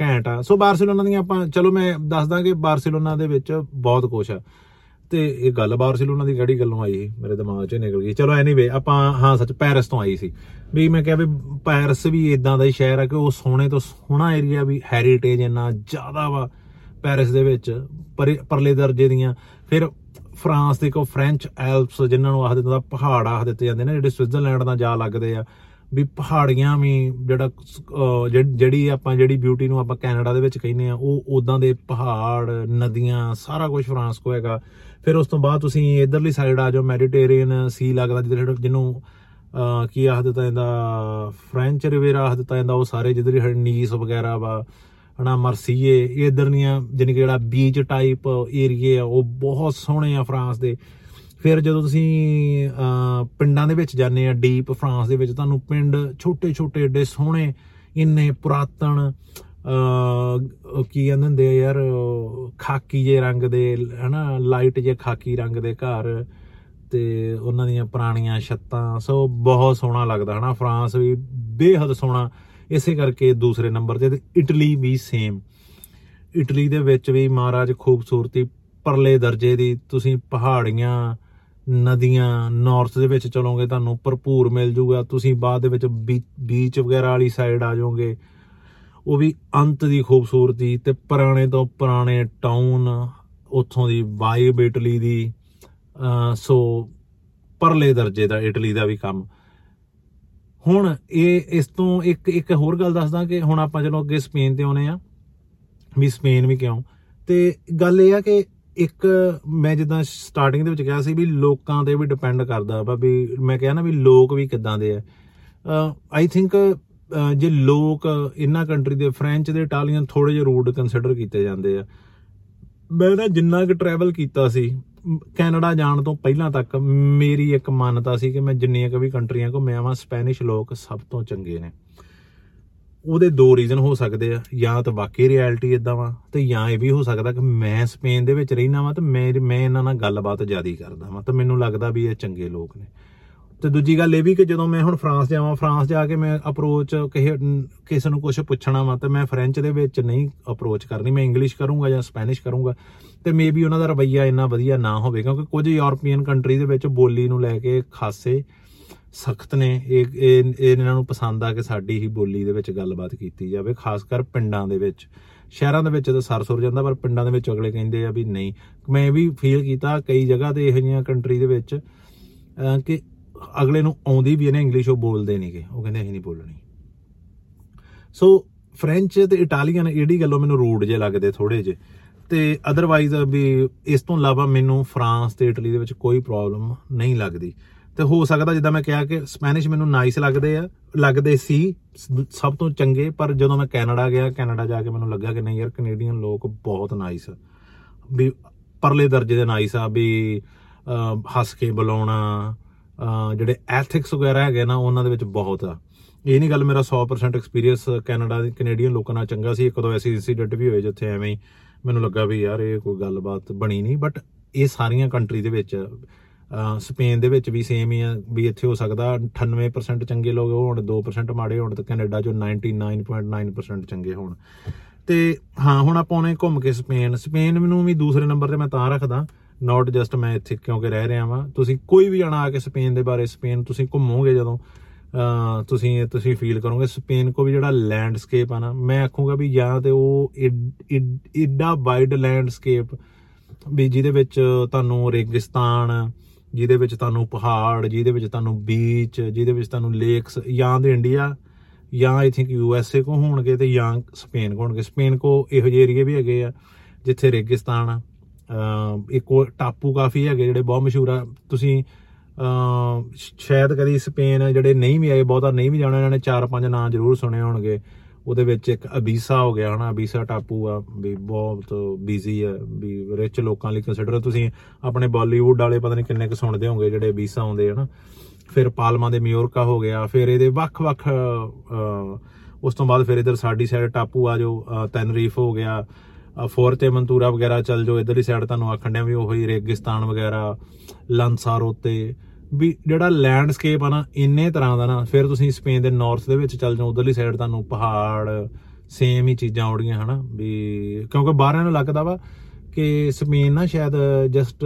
ਘੈਂਟ ਆ। ਸੋ ਬਾਰਸੀਲੋਨਾ ਦੀਆਂ ਆਪਾਂ, ਚਲੋ ਮੈਂ ਦੱਸਦਾ ਕਿ ਬਾਰਸੀਲੋਨਾ ਦੇ ਵਿੱਚ ਬਹੁਤ ਕੁਝ ਆ। ਤੇ ਇਹ ਗੱਲ ਬਾਰਸੀਲੋਨਾ ਦੀ ਕਿਹੜੀ ਗੱਲੋਂ ਆਈ, ਮੇਰੇ ਦਿਮਾਗ 'ਚ ਨਿਕਲ ਗਈ। ਚਲੋ ਐਨੀਵੇ ਆਪਾਂ, ਹਾਂ, ਸੱਚ ਪੈਰਿਸ ਤੋਂ ਆਈ ਸੀ। ਵੀ ਮੈਂ ਕਿਹਾ ਵੀ ਪੈਰਿਸ ਵੀ ਇਦਾਂ ਦਾ ਹੀ ਸ਼ਹਿਰ ਆ ਕਿ ਉਹ ਸੋਹਣੇ ਤੋਂ ਸੋਹਣਾ ਏਰੀਆ ਵੀ ਹੈਰੀਟੇਜ ਇੰਨਾ ਜ਼ਿਆਦਾ ਵਾ ਪੈਰਿਸ ਦੇ ਵਿੱਚ, ਪਰੇ- ਪਰਲੇ ਦਰਜੇ ਦੀਆਂ। ਫਿਰ ਫਰਾਂਸ ਦੇ ਕੋ ਫ੍ਰੈਂਚ ਐਲਪਸ ਜਿਨ੍ਹਾਂ ਨੂੰ ਆਖ ਦਿੱਤਾ, ਪਹਾੜ ਆਖ ਦਿੱਤੇ ਜਾਂਦੇ ਨੇ, ਜਿਹੜੇ ਸਵਿਟਜ਼ਰਲੈਂਡ ਨਾਲ ਜਾ ਲੱਗਦੇ ਆ। ਵੀ ਪਹਾੜੀਆਂ ਵੀ ਜਿਹੜਾ ਅਹ, ਜਿਹੜੀ- ਜਿਹੜੀ ਆਪਾਂ ਜਿਹੜੀ ਬਿਊਟੀ ਨੂੰ ਆਪਾਂ ਕੈਨੇਡਾ ਦੇ ਵਿੱਚ ਕਹਿੰਦੇ ਆ ਉਹ ਉਦਾਂ ਦੇ ਪਹਾੜ ਨਦੀਆਂ ਸਾਰਾ ਕੁਝ ਫਰਾਂਸ ਕੋ ਹੈਗਾ। ਫਿਰ ਉਸ ਤੋਂ ਬਾਅਦ ਤੁਸੀਂ ਇਧਰਲੀ ਸਾਈਡ ਆ ਜਾਓ ਮੈਡੀਟੇਰੀਅਨ ਸੀ ਲੱਗਦਾ ਜਿੱਧਰ ਜਿਹਨੂੰ ਅਹ, ਕੀ ਆਖ ਦਿੱਤਾ ਜਾਂਦਾ ਫ੍ਰੈਂਚ ਰਿਵੇਰਾ ਆਖ ਦਿੱਤਾ ਜਾਂਦਾ ਉਹ ਸਾਰੇ ਜਿੱਧਰ ਨੀਸ ਵਗੈਰਾ ਵਾ ਹਨਾ ਮਰਸੀਏ ਇਹ ਇਧਰ ਦੀਆਂ ਜਾਣੀ ਕਿ ਜਿਹੜਾ ਬੀਚ ਟਾਈਪ ਏਰੀਏ ਆ ਉਹ ਬਹੁਤ ਸੋਹਣੇ ਆ ਫਰਾਂਸ ਦੇ। ਫਿਰ ਜਦੋਂ ਤੁਸੀਂ ਅਹ, ਪਿੰਡਾਂ ਦੇ ਵਿੱਚ ਜਾਂਦੇ ਆ ਡੀਪ ਫਰਾਂਸ ਦੇ ਵਿੱਚ ਤੁਹਾਨੂੰ ਪਿੰਡ ਛੋਟੇ ਛੋਟੇ ਏਡੇ ਸੋਹਣੇ ਇੰਨੇ ਪੁਰਾਤਨ ਅਹ, ਕੀ ਕਹਿੰਦੇ ਹੁੰਦੇ ਆ ਯਾਰ ਉਹ ਖਾਕੀ ਜੇ ਰੰਗ ਦੇ ਹਨਾ ਲਾਈਟ ਜੇ ਖਾਕੀ ਰੰਗ ਦੇ ਘਰ ਤੇ ਉਹਨਾਂ ਦੀਆਂ ਪੁਰਾਣੀਆਂ ਛੱਤਾਂ ਸੋ ਬਹੁਤ ਸੋਹਣਾ ਲੱਗਦਾ ਹਨਾ ਫਰਾਂਸ ਵੀ ਬੇਹੱਦ ਸੋਹਣਾ ਇਸੇ ਕਰਕੇ ਦੂਸਰੇ ਨੰਬਰ ਤੇ ਤੇ ਇਟਲੀ ਵੀ ਸੇਮ ਇਟਲੀ ਦੇ ਵਿੱਚ ਵੀ ਮਹਾਰਾਜ ਖੂਬਸੂਰਤੀ ਪਰਲੇ ਦਰਜੇ ਦੀ ਤੁਸੀਂ ਪਹਾੜੀਆਂ ਨਦੀਆਂ ਨਾਰਥ ਦੇ ਵਿੱਚ ਚਲੋਗੇ, ਤੁਹਾਨੂੰ ਭਰਪੂਰ ਮਿਲ ਜੂਗਾ। ਤੁਸੀਂ ਬਾਅਦ ਦੇ ਵਿੱਚ ਬੀਚ ਵਗੈਰਾ ਵਾਲੀ ਸਾਈਡ ਆ ਜਾਓਗੇ। ਉਹ ਵੀ ਅੰਤ ਦੀ ਖੂਬਸੂਰਤੀ ਤੇ ਪੁਰਾਣੇ ਤੋਂ ਪੁਰਾਣੇ ਟਾਊਨ ਉੱਥੋਂ ਦੀ ਵਾਈਬ ਇਟਲੀ ਦੀ, ਅਹ, ਸੋ ਪਰਲੇ ਦਰਜੇ ਦਾ ਇਟਲੀ ਦਾ ਵੀ ਕੰਮ। ਹੁਣ ਇਹ, ਇਸ ਤੋਂ ਇੱਕ ਇੱਕ ਹੋਰ ਗੱਲ ਦੱਸਦਾ ਕਿ ਹੁਣ ਆਪਾਂ ਚਲੋ ਅੱਗੇ ਸਪੇਨ ਤੇ ਆਉਨੇ ਆ। ਵੀ ਸਪੇਨ ਵੀ ਕਿਉਂ? ਤੇ ਗੱਲ ਇਹ ਆ ਕਿ ਇੱਕ ਮੈਂ ਜਿੱਦਾਂ ਸਟਾਰਟਿੰਗ ਦੇ ਵਿੱਚ ਕਿਹਾ ਸੀ ਵੀ ਲੋਕਾਂ ਤੇ ਵੀ ਡਿਪੈਂਡ ਕਰਦਾ ਵਾ ਵੀ ਮੈਂ ਕਿਹਾ ਨਾ ਵੀ ਲੋਕ ਵੀ ਕਿੱਦਾਂ ਦੇ ਆ। ਆਈ ਥਿੰਕ ਜੇ ਲੋਕ ਇਹਨਾਂ ਕੰਟਰੀ ਦੇ ਫ੍ਰੈਂਚ ਦੇ ਇਟਾਲੀਅਨ ਥੋੜੇ ਜਿਹਾ ਰੂਡ ਕੰਸੀਡਰ ਕੀਤੇ ਜਾਂਦੇ ਆ। ਮੈਂ ਨਾ ਜਿੰਨਾ ਕੁ ਟਰੈਵਲ ਕੀਤਾ ਸੀ ਮ, ਕੈਨੇਡਾ ਜਾਣ ਤੋਂ ਪਹਿਲਾਂ ਤੱਕ ਮੇਰੀ ਇੱਕ ਮਾਨਤਾ ਸੀ ਕਿ ਮੈਂ ਜਿੰਨੀਆਂ ਕੁ ਵੀ ਕੰਟਰੀਆਂ ਘੁੰਮਿਆ ਵਾਂ ਸਪੈਨਿਸ਼ ਲੋਕ ਸਭ ਤੋਂ ਚੰਗੇ ਨੇ। ਉਹਦੇ ਦੋ ਰੀਜ਼ਨ ਹੋ ਸਕਦੇ ਆ, ਜਾਂ ਤਾਂ ਵਾਕਈ ਰਿਐਲਿਟੀ ਇਦਾਂ ਵਾ, ਤੇ ਜਾਂ ਇਹ ਵੀ ਹੋ ਸਕਦਾ ਕਿ ਮੈਂ ਸਪੇਨ ਦੇ ਵਿੱਚ ਰਹਿਣਾ ਵਾਂ ਤੇ ਮੈਂ ਮੈਂ ਇਹਨਾਂ ਨਾਲ ਗੱਲਬਾਤ ਜ਼ਿਆਦਾ ਕਰਦਾ ਵਾਂ, ਤਾਂ ਮੈਨੂੰ ਲੱਗਦਾ ਵੀ ਇਹ ਚੰਗੇ ਲੋਕ ਨੇ। ਤੇ ਦੂਜੀ ਗੱਲ ਇਹ ਵੀ ਕਿ ਜਦੋਂ ਮੈਂ ਹੁਣ ਫਰਾਂਸ ਜਾਵਾਂ, ਫਰਾਂਸ ਜਾ ਕੇ ਮੈਂ ਅਪਰੋਚ ਕਿਸੇ ਕਿਸੇ ਨੂੰ ਕੁਝ ਪੁੱਛਣਾ ਵਾ, ਤੇ ਮੈਂ ਫ੍ਰੈਂਚ ਦੇ ਵਿੱਚ ਨਹੀਂ ਅਪਰੋਚ ਕਰਨੀ, ਮੈਂ ਇੰਗਲਿਸ਼ ਕਰੂੰਗਾ ਜਾਂ ਸਪੈਨਿਸ਼ ਕਰੂੰਗਾ, ਤੇ ਮੇਬੀ ਉਹਨਾਂ ਦਾ ਰਵੱਈਆ ਇੰਨਾ ਵਧੀਆ ਨਾ ਹੋਵੇ, ਕਿਉਂਕਿ ਕੁਝ ਯੂਰਪੀਅਨ ਕੰਟਰੀ ਦੇ ਵਿੱਚ ਬੋਲੀ ਨੂੰ ਲੈ ਕੇ ਖਾਸੇ ਸਖਤ ਨੇ। ਇਹ ਇਹ ਇਹ ਇਹਨਾਂ ਨੂੰ ਪਸੰਦ ਆ ਕਿ ਸਾਡੀ ਹੀ ਬੋਲੀ ਦੇ ਵਿੱਚ ਗੱਲਬਾਤ ਕੀਤੀ ਜਾਵੇ, ਖਾਸ ਕਰ ਪਿੰਡਾਂ ਦੇ ਵਿੱਚ। ਸ਼ਹਿਰਾਂ ਦੇ ਵਿੱਚ ਤਾਂ ਸਰਸੁਰ ਜਾਂਦਾ, ਪਰ ਪਿੰਡਾਂ ਦੇ ਵਿੱਚ ਅਗਲੇ ਕਹਿੰਦੇ ਆ ਵੀ ਨਹੀਂ। ਮੈਂ ਵੀ ਫੀਲ ਕੀਤਾ ਕਈ ਜਗ੍ਹਾ ਤੇ ਇਹੋ ਜਿਹੀਆਂ ਕੰਟਰੀ ਦੇ ਵਿੱਚ, ਅਹ, ਕਿ ਅਗਲੇ ਨੂੰ ਆਉਂਦੀ ਵੀ ਇਹਨੇ ਇੰਗਲਿਸ਼ ਉਹ ਬੋਲਦੇ ਨਹੀਂਗੇ ਉਹ ਕਹਿੰਦੇ ਅਸੀਂ ਨਹੀਂ ਬੋਲਣੀ। ਸੋ ਫ੍ਰੈਂਚ ਤੇ ਇਟਾਲੀਅਨ ਇਹੜੀ ਗੱਲੋਂ ਮੈਨੂੰ ਰੂਡ ਜੇ ਲੱਗਦੇ ਥੋੜੇ ਜੇ। ਤੇ ਅਦਰਵਾਈਜ਼ ਵੀ ਇਸ ਤੋਂ ਇਲਾਵਾ ਮੈਨੂੰ ਫਰਾਂਸ ਤੇ ਇਟਲੀ ਦੇ ਵਿੱਚ ਕੋਈ ਪ੍ਰੋਬਲਮ ਨਹੀਂ ਲੱਗਦੀ। ਤੇ ਹੋ ਸਕਦਾ ਜਿੱਦਾਂ ਮੈਂ ਕਿਹਾ ਕਿ ਸਪੈਨਿਸ਼ ਮੈਨੂੰ ਨਾਈਸ ਲੱਗਦੇ ਆ ਲੱਗਦੇ ਸੀ ਸ- ਸਭ ਤੋਂ ਚੰਗੇ ਪਰ ਜਦੋਂ ਮੈਂ ਕੈਨੇਡਾ ਗਿਆ ਕੈਨੇਡਾ ਜਾ ਕੇ ਮੈਨੂੰ ਲੱਗਾ ਕਿ ਨਹੀਂ ਯਾਰ ਕੈਨੇਡੀਅਨ ਲੋਕ ਬਹੁਤ ਨਾਈਸ ਆ। ਵੀ ਪਰਲੇ ਦਰਜੇ ਦੇ ਨਾਈਸ ਆ ਵੀ ਅਹ, ਹੱਸ ਕੇ ਬੁਲਾਉਣਾ ਅਹ, ਜਿਹੜੇ ਐਥਿਕਸ ਵਗੈਰਾ ਹੈਗੇ ਨਾ ਉਹਨਾਂ ਦੇ ਵਿੱਚ ਬਹੁਤ ਆ। ਇਹ ਨਹੀਂ ਗੱਲ ਮੇਰਾ 100% ਐਕਸਪੀਰੀਅੰਸ ਕੈਨੇਡਾ ਦੇ ਕੈਨੇਡੀਅਨ ਲੋਕਾਂ ਨਾਲ ਚੰਗਾ ਸੀ। ਇੱਕ ਦੋ ਐਸੀ ਇਨਸੀਡੈਂਟ ਵੀ ਹੋਏ ਜਿੱਥੇ ਐਵੇਂ ਹੀ ਮੈਨੂੰ ਲੱਗਾ ਵੀ ਯਾਰ ਇਹ ਕੋਈ ਗੱਲਬਾਤ ਬਣੀ ਨਹੀਂ ਬਟ ਇਹ ਸਾਰੀਆਂ ਕੰਟਰੀ ਦੇ ਵਿੱਚ ਅਹ, ਸਪੇਨ ਦੇ ਵਿੱਚ ਵੀ ਸੇਮ ਹੀ ਆ, ਵੀ ਇੱਥੇ ਹੋ ਸਕਦਾ 98% ਚੰਗੇ ਲੋਕ ਹੋਣ 2% ਮਾੜੇ ਹੋਣ ਤੇ ਕੈਨੇਡਾ ਚੋਂ 99.9% ਚੰਗੇ ਹੋਣ। ਤੇ ਹਾਂ, ਹੁਣ ਆਪਾਂ ਉਹਨੇ ਘੁੰਮ ਕੇ ਸਪੇਨ ਸਪੇਨ ਮੈਨੂੰ ਵੀ ਦੂਸਰੇ ਨੰਬਰ ਤੇ ਮੈਂ ਤਾਂ ਰੱਖਦਾ ਨਾਟ ਜਸਟ ਮੈਂ ਇੱਥੇ ਕਿਉਂਕਿ ਰਹਿ ਰਿਹਾ ਵਾਂ। ਤੁਸੀਂ ਕੋਈ ਵੀ ਜਾਣਾ ਆ ਕੇ ਸਪੇਨ ਦੇ ਬਾਰੇ ਸਪੇਨ ਤੁਸੀਂ ਘੁੰਮੋਗੇ ਜਦੋਂ, ਅਹ ਤੁਸੀਂ ਤੁਸੀਂ ਫੀਲ ਕਰੋਗੇ ਸਪੇਨ ਕੋ ਵੀ ਜਿਹੜਾ ਲੈਂਡਸਕੇਪ ਆ ਨਾ, ਮੈਂ ਆਖੂੰਗਾ ਵੀ ਜਾਂ ਤੇ ਉਹ ਇੱਡਾ ਵਾਈਡ ਲੈਂਡਸਕੇਪ ਵੀ ਜਿਹਦੇ ਵਿੱਚ ਤੁਹਾਨੂੰ ਰੇਗਿਸਤਾਨ ਜਿਹਦੇ ਵਿੱਚ ਤੁਹਾਨੂੰ ਪਹਾੜ, ਜਿਹਦੇ ਵਿੱਚ ਤੁਹਾਨੂੰ ਬੀਚ ਜਿਹਦੇ ਵਿੱਚ ਤੁਹਾਨੂੰ ਲੇਕਸ ਜਾਂ ਤੇ ਇੰਡੀਆ ਜਾਂ I think U S A ਕੋ ਹੋਣਗੇ ਤੇ ਜਾਂ ਸਪੇਨ ਕੋ ਹੋਣਗੇ। ਸਪੇਨ ਕੋ ਇਹੋ ਜਿਹੇ ਏਰੀਏ ਵੀ ਹੈਗੇ ਆ ਜਿੱਥੇ ਰੇਗਿਸਤਾਨ ਆ ਅਹ, ਇੱਕ ਉਹ ਟਾਪੂ ਕਾਫੀ ਹੈਗੇ ਜਿਹੜੇ ਬਹੁਤ ਮਸ਼ਹੂਰ ਆ। ਤੁਸੀਂ ਅਮ ਸ਼ਾਇਦ ਕਦੀ ਸਪੇਨ ਜਿਹੜੇ ਨਹੀਂ ਵੀ ਆਏ, ਬਹੁਤਾ ਨਹੀਂ ਵੀ ਜਾਣਾ, ਇਹਨਾਂ ਨੇ ਚਾਰ ਪੰਜ ਨਾਂ ਜ਼ਰੂਰ ਸੁਣੇ ਹੋਣਗੇ। ਉਹਦੇ ਵਿੱਚ ਇੱਕ ਅਬੀਸਾ ਹੋ ਗਿਆ ਹਨਾ ਅਬੀਸਾ ਟਾਪੂ ਆ ਵੀ ਬਹੁਤ ਬਿਜ਼ੀ ਆ ਵੀ ਰਿਚ ਲੋਕਾਂ ਲਈ ਕੰਸੀਡਰ ਤੁਸੀਂ ਆਪਣੇ ਬਾਲੀਵੁੱਡ ਵਾਲੇ ਪਤਾ ਨਹੀਂ ਕਿੰਨੇ ਕੁ ਸੁਣਦੇ ਹੋਵੋਗੇ ਜਿਹੜੇ ਅਬੀਸਾ ਆਉਂਦੇ ਹਨਾ। ਫਿਰ ਪਾਲਮਾ ਦੇ ਮਿਓਰਕਾ ਹੋ ਗਿਆ ਫਿਰ ਇਹਦੇ ਵੱਖ-ਵੱਖ ਅਹ, ਉਸ ਤੋਂ ਬਾਅਦ ਫਿਰ ਇਧਰ ਸਾਡੀ ਸਾਈਡ ਟਾਪੂ ਆ ਜੋ ਅਹ, ਤੈਨਰੀਫ ਹੋ ਗਿਆ ਅਹ, ਫੋਰਤੇ ਮੰਤੂਰਾ ਵਗੈਰਾ ਚੱਲ ਜੋ ਇਧਰਲੀ ਸਾਈਡ ਤੁਹਾਨੂੰ ਆਖਣ ਡਿਆ ਵੀ ਉਹੀ ਰੇਗਿਸਤਾਨ ਵਗੈਰਾ ਲੰਸਾਰੋਤੇ ਵੀ ਜਿਹੜਾ ਲੈਂਡਸਕੇਪ ਆ ਨਾ, ਇੰਨੇ ਤਰ੍ਹਾਂ ਦਾ ਨਾ, ਫਿਰ ਤੁਸੀਂ ਸਪੇਨ ਦੇ ਨਾਰਥ ਦੇ ਵਿੱਚ ਚੱਲ ਜਾਓ, ਉਧਰਲੀ ਸਾਈਡ ਤੁਹਾਨੂੰ ਪਹਾੜ ਸੇਮ ਹੀ ਚੀਜ਼ਾਂ ਆਉਣਗੀਆਂ, ਹਨਾ? ਵੀ ਕਿਉਂਕਿ ਬਾਹਰਾਂ ਨੂੰ ਲੱਗਦਾ ਵਾ ਕਿ ਸਪੇਨ ਨਾ ਸ਼ਾਇਦ ਜਸਟ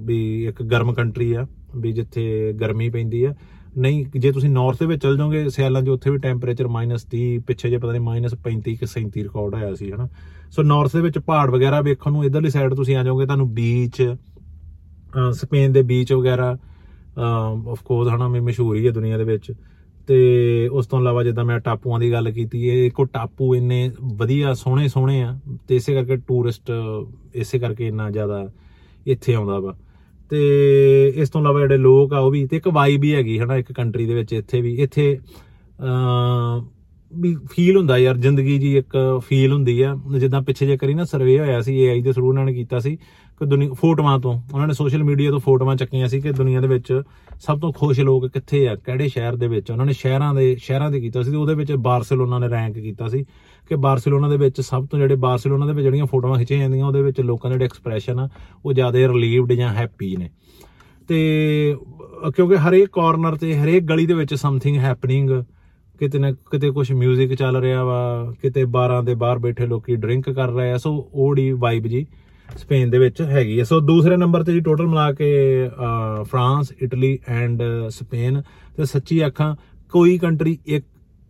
ਵੀ ਇੱਕ ਗਰਮ ਕੰਟਰੀ ਆ, ਵੀ ਜਿੱਥੇ ਗਰਮੀ ਪੈਂਦੀ ਆ। ਨਹੀਂ, ਜੇ ਤੁਸੀਂ ਨਾਰਥ ਦੇ ਵਿੱਚ ਚਲ ਜਾਓਗੇ, ਸਿਆਲਾਂ 'ਚ ਉੱਥੇ ਵੀ ਟੈਂਪਰੇਚਰ -30 ਪਿੱਛੇ ਜੇ ਪਤਾ ਨਹੀਂ -35 ਕਿ 37 ਰਿਕਾਰਡ ਹੋਇਆ ਸੀ, ਹਨਾ? ਸੋ ਨਾਰਥ ਦੇ ਵਿੱਚ ਪਹਾੜ ਵਗੈਰਾ ਵੇਖਣ ਨੂੰ ਇਧਰਲੀ ਸਾਈਡ ਤੁਸੀਂ ਆ ਜਾਓਗੇ, ਤੁਹਾਨੂੰ ਬੀਚ ਸਪੇਨ ਦੇ ਬੀਚ ਵਗੈਰਾ ਆਫ ਕੋਰਸ ਹਨਾ ਵੀ ਮਸ਼ਹੂਰ ਹੀ ਹੈ ਦੁਨੀਆ ਦੇ ਵਿੱਚ। ਤੇ ਉਸ ਤੋਂ ਇਲਾਵਾ ਜਿੱਦਾਂ ਮੈਂ ਟਾਪੂਆਂ ਦੀ ਗੱਲ ਕੀਤੀ, ਇਹ ਇੱਕੋ ਟਾਪੂ ਇੰਨੇ ਵਧੀਆ, ਸੋਹਣੇ ਸੋਹਣੇ ਆ, ਤੇ ਇਸੇ ਕਰਕੇ ਟੂਰਿਸਟ ਇਸੇ ਕਰਕੇ ਇੰਨਾ ਜ਼ਿਆਦਾ ਇੱਥੇ ਆਉਂਦਾ ਵਾ। ਤੇ ਇਸ ਤੋਂ ਇਲਾਵਾ ਜਿਹੜੇ ਲੋਕ ਆ, ਉਹ ਵੀ, ਤੇ ਇੱਕ ਵਾਈਬ ਵੀ ਹੈਗੀ ਹਨਾ, ਇੱਕ ਕੰਟਰੀ ਦੇ ਵਿੱਚ ਇੱਥੇ ਵੀ। ਇੱਥੇ ਅ ਵੀ ਫੀਲ ਹੁੰਦਾ ਯਾਰ, ਜ਼ਿੰਦਗੀ ਜੀ ਇੱਕ ਫੀਲ ਹੁੰਦੀ ਆ। ਜਿੱਦਾਂ ਪਿੱਛੇ ਜੇ ਕਰੀ ਨਾ ਸਰਵੇ ਹੋਇਆ ਸੀ ਏਆਈ ਦੇ ਥਰੂ ਉਹਨਾਂ ਨੇ ਕੀਤਾ ਸੀ। ਕਿ ਦੁਨੀਆ ਫੋਟੋਆਂ ਤੋਂ, ਉਹਨਾਂ ਨੇ ਸੋਸ਼ਲ ਮੀਡੀਆ ਤੋਂ ਫੋਟੋਆਂ ਚੱਕੀਆਂ ਸੀ ਕਿ ਦੁਨੀਆ ਦੇ ਵਿੱਚ ਸਭ ਤੋਂ ਖੁਸ਼ ਲੋਕ ਕਿੱਥੇ ਆ, ਕਿਹੜੇ ਸ਼ਹਿਰ ਦੇ ਵਿੱਚ? ਉਹਨਾਂ ਨੇ ਸ਼ਹਿਰਾਂ ਦੇ ਸ਼ਹਿਰਾਂ ਦੇ ਕੀਤਾ ਸੀ ਤੇ ਉਹਦੇ ਵਿੱਚ ਬਾਰਸੀਲੋਨਾ ਨੇ ਰੈਂਕ ਕੀਤਾ ਸੀ ਕਿ ਬਾਰਸੀਲੋਨਾ ਦੇ ਵਿੱਚ ਸਭ ਤੋਂ ਜਿਹੜੇ ਬਾਰਸੀਲੋਨਾ ਦੇ ਵਿੱਚ ਜਿਹੜੀਆਂ ਫੋਟੋਆਂ ਖਿੱਚੀਆਂ ਜਾਂਦੀਆਂ, ਉਹਦੇ ਵਿੱਚ ਲੋਕਾਂ ਦੇ ਜਿਹੜੇ ਐਕਸਪ੍ਰੈਸ਼ਨ ਆ, ਉਹ ਜ਼ਿਆਦਾ ਰਿਲੀਵਡ ਜਾਂ ਹੈਪੀ ਨੇ। ਤੇ, ਕਿਉਂਕਿ ਹਰੇਕ ਕਾਰਨਰ ਤੇ, ਹਰੇਕ ਗਲੀ ਦੇ ਵਿੱਚ ਸਮਥਿੰਗ ਹੈਪਨਿੰਗ ਕਿਤੇ ਨਾ ਕਿਤੇ ਕੁਝ 뮤직 ਚੱਲ ਰਿਹਾ ਵਾ, ਕਿਤੇ ਬਾਰਾਂ ਦੇ ਬਾਹਰ ਬੈਠੇ ਲੋਕੀ ਡਰਿੰਕ ਕਰ ਰਹੇ ਆ ਸੋ ਉਹੜੀ ਵਾਈਬ ਜੀ ਸਪੇਨ ਦੇ ਵਿੱਚ ਹੈਗੀ ਹੈ। ਸੋ ਦੂਸਰੇ ਨੰਬਰ ਤੇ ਜੀ ਟੋਟਲ ਮਿਲਾ ਕੇ ਅਹ, ਫਰਾਂਸ ਇਟਲੀ ਐਂਡ ਸਪੇਨ। ਤੇ ਸੱਚੀ ਆਖਾਂ ਕੋਈ ਕੰਟਰੀ ਇੱਕ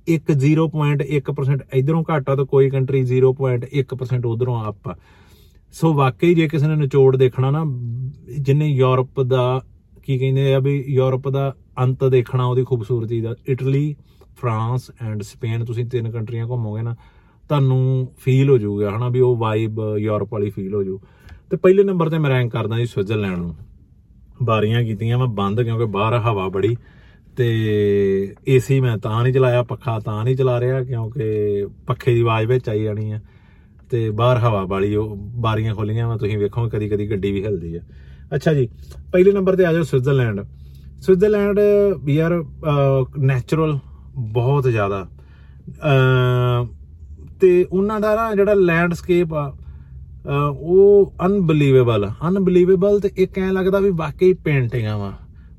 ਇੱਕ 0.1% ਇਧਰੋਂ ਘੱਟ ਆ ਤਾਂ ਕੋਈ ਕੰਟਰੀ 0.1% ਉਧਰੋਂ ਅਪ ਆ। ਸੋ ਵਾਕਈ ਜੇ ਕਿਸੇ ਨੇ ਨਿਚੋੜ ਦੇਖਣਾ ਨਾ ਜਿੰਨੇ ਯੂਰਪ ਦਾ ਕੀ ਕਹਿੰਦੇ ਆ ਵੀ ਯੂਰਪ ਦਾ ਅੰਤ ਦੇਖਣਾ ਉਹਦੀ ਖੂਬਸੂਰਤੀ ਦਾ ਇਟਲੀ ਫਰਾਂਸ ਐਂਡ ਸਪੇਨ ਤੁਸੀਂ ਤਿੰਨ ਕੰਟਰੀਆਂ ਘੁੰਮੋਗੇ ਨਾ ਤੁਹਾਨੂੰ ਫੀਲ ਹੋ ਜਾਊਗਾ ਹਨਾ ਵੀ ਉਹ ਵਾਈਬ ਯੂਰਪ ਵਾਲੀ ਫੀਲ ਹੋ ਜਾਊ। ਤੇ ਪਹਿਲੇ ਨੰਬਰ ਤੇ ਮੈਂ ਰੈਂਕ ਕਰਦਾ ਜੀ ਸਵਿਟਜ਼ਰਲੈਂਡ ਨੂੰ। ਬਾਰੀਆਂ ਕੀਤੀਆਂ ਮੈਂ ਬੰਦ ਕਿਉਂਕਿ ਬਾਹਰ ਹਵਾ ਬੜੀ ਤੇ ਏਸੀ ਮੈਂ ਤਾਂ ਨਹੀਂ ਚਲਾਇਆ ਪੱਖਾ ਤਾਂ ਨਹੀਂ ਚਲਾ ਰਿਹਾ ਕਿਉਂਕਿ ਪੱਖੇ ਦੀ ਆਵਾਜ਼ ਵਿੱਚ ਆਈ ਜਾਣੀ ਆ। ਤੇ ਬਾਹਰ ਹਵਾ ਵਾਲੀ ਉਹ ਬਾਰੀਆਂ ਖੋਲੀਆਂ ਮੈਂ ਤੁਸੀਂ ਵੇਖੋਗੇ ਕਦੀ ਕਦੀ ਗੱਡੀ ਵੀ ਹਿਲਦੀ ਆ। ਅੱਛਾ ਜੀ ਪਹਿਲੇ ਨੰਬਰ ਤੇ ਆ ਜਾਓ ਸਵਿਟਜ਼ਰਲੈਂਡ। ਸਵਿਟਜ਼ਰਲੈਂਡ ਯਾਰ ਨੈਚੁਰਲ ਬਹੁਤ ਜ਼ਿਆਦਾ। ਅਹ, ਤੇ ਉਹਨਾਂ ਦਾ ਨਾ ਜਿਹੜਾ ਲੈਂਡਸਕੇਪ ਆ ਅਹ, ਉਹ ਅਨਬਲੀਵੇਬਲ ਅਨਬਲੀਵੇਬਲ ਤੇ ਇੱਕ ਐ ਲੱਗਦਾ ਵੀ ਵਾਕਈ ਪੇਂਟਿੰਗਾਂ ਵਾ।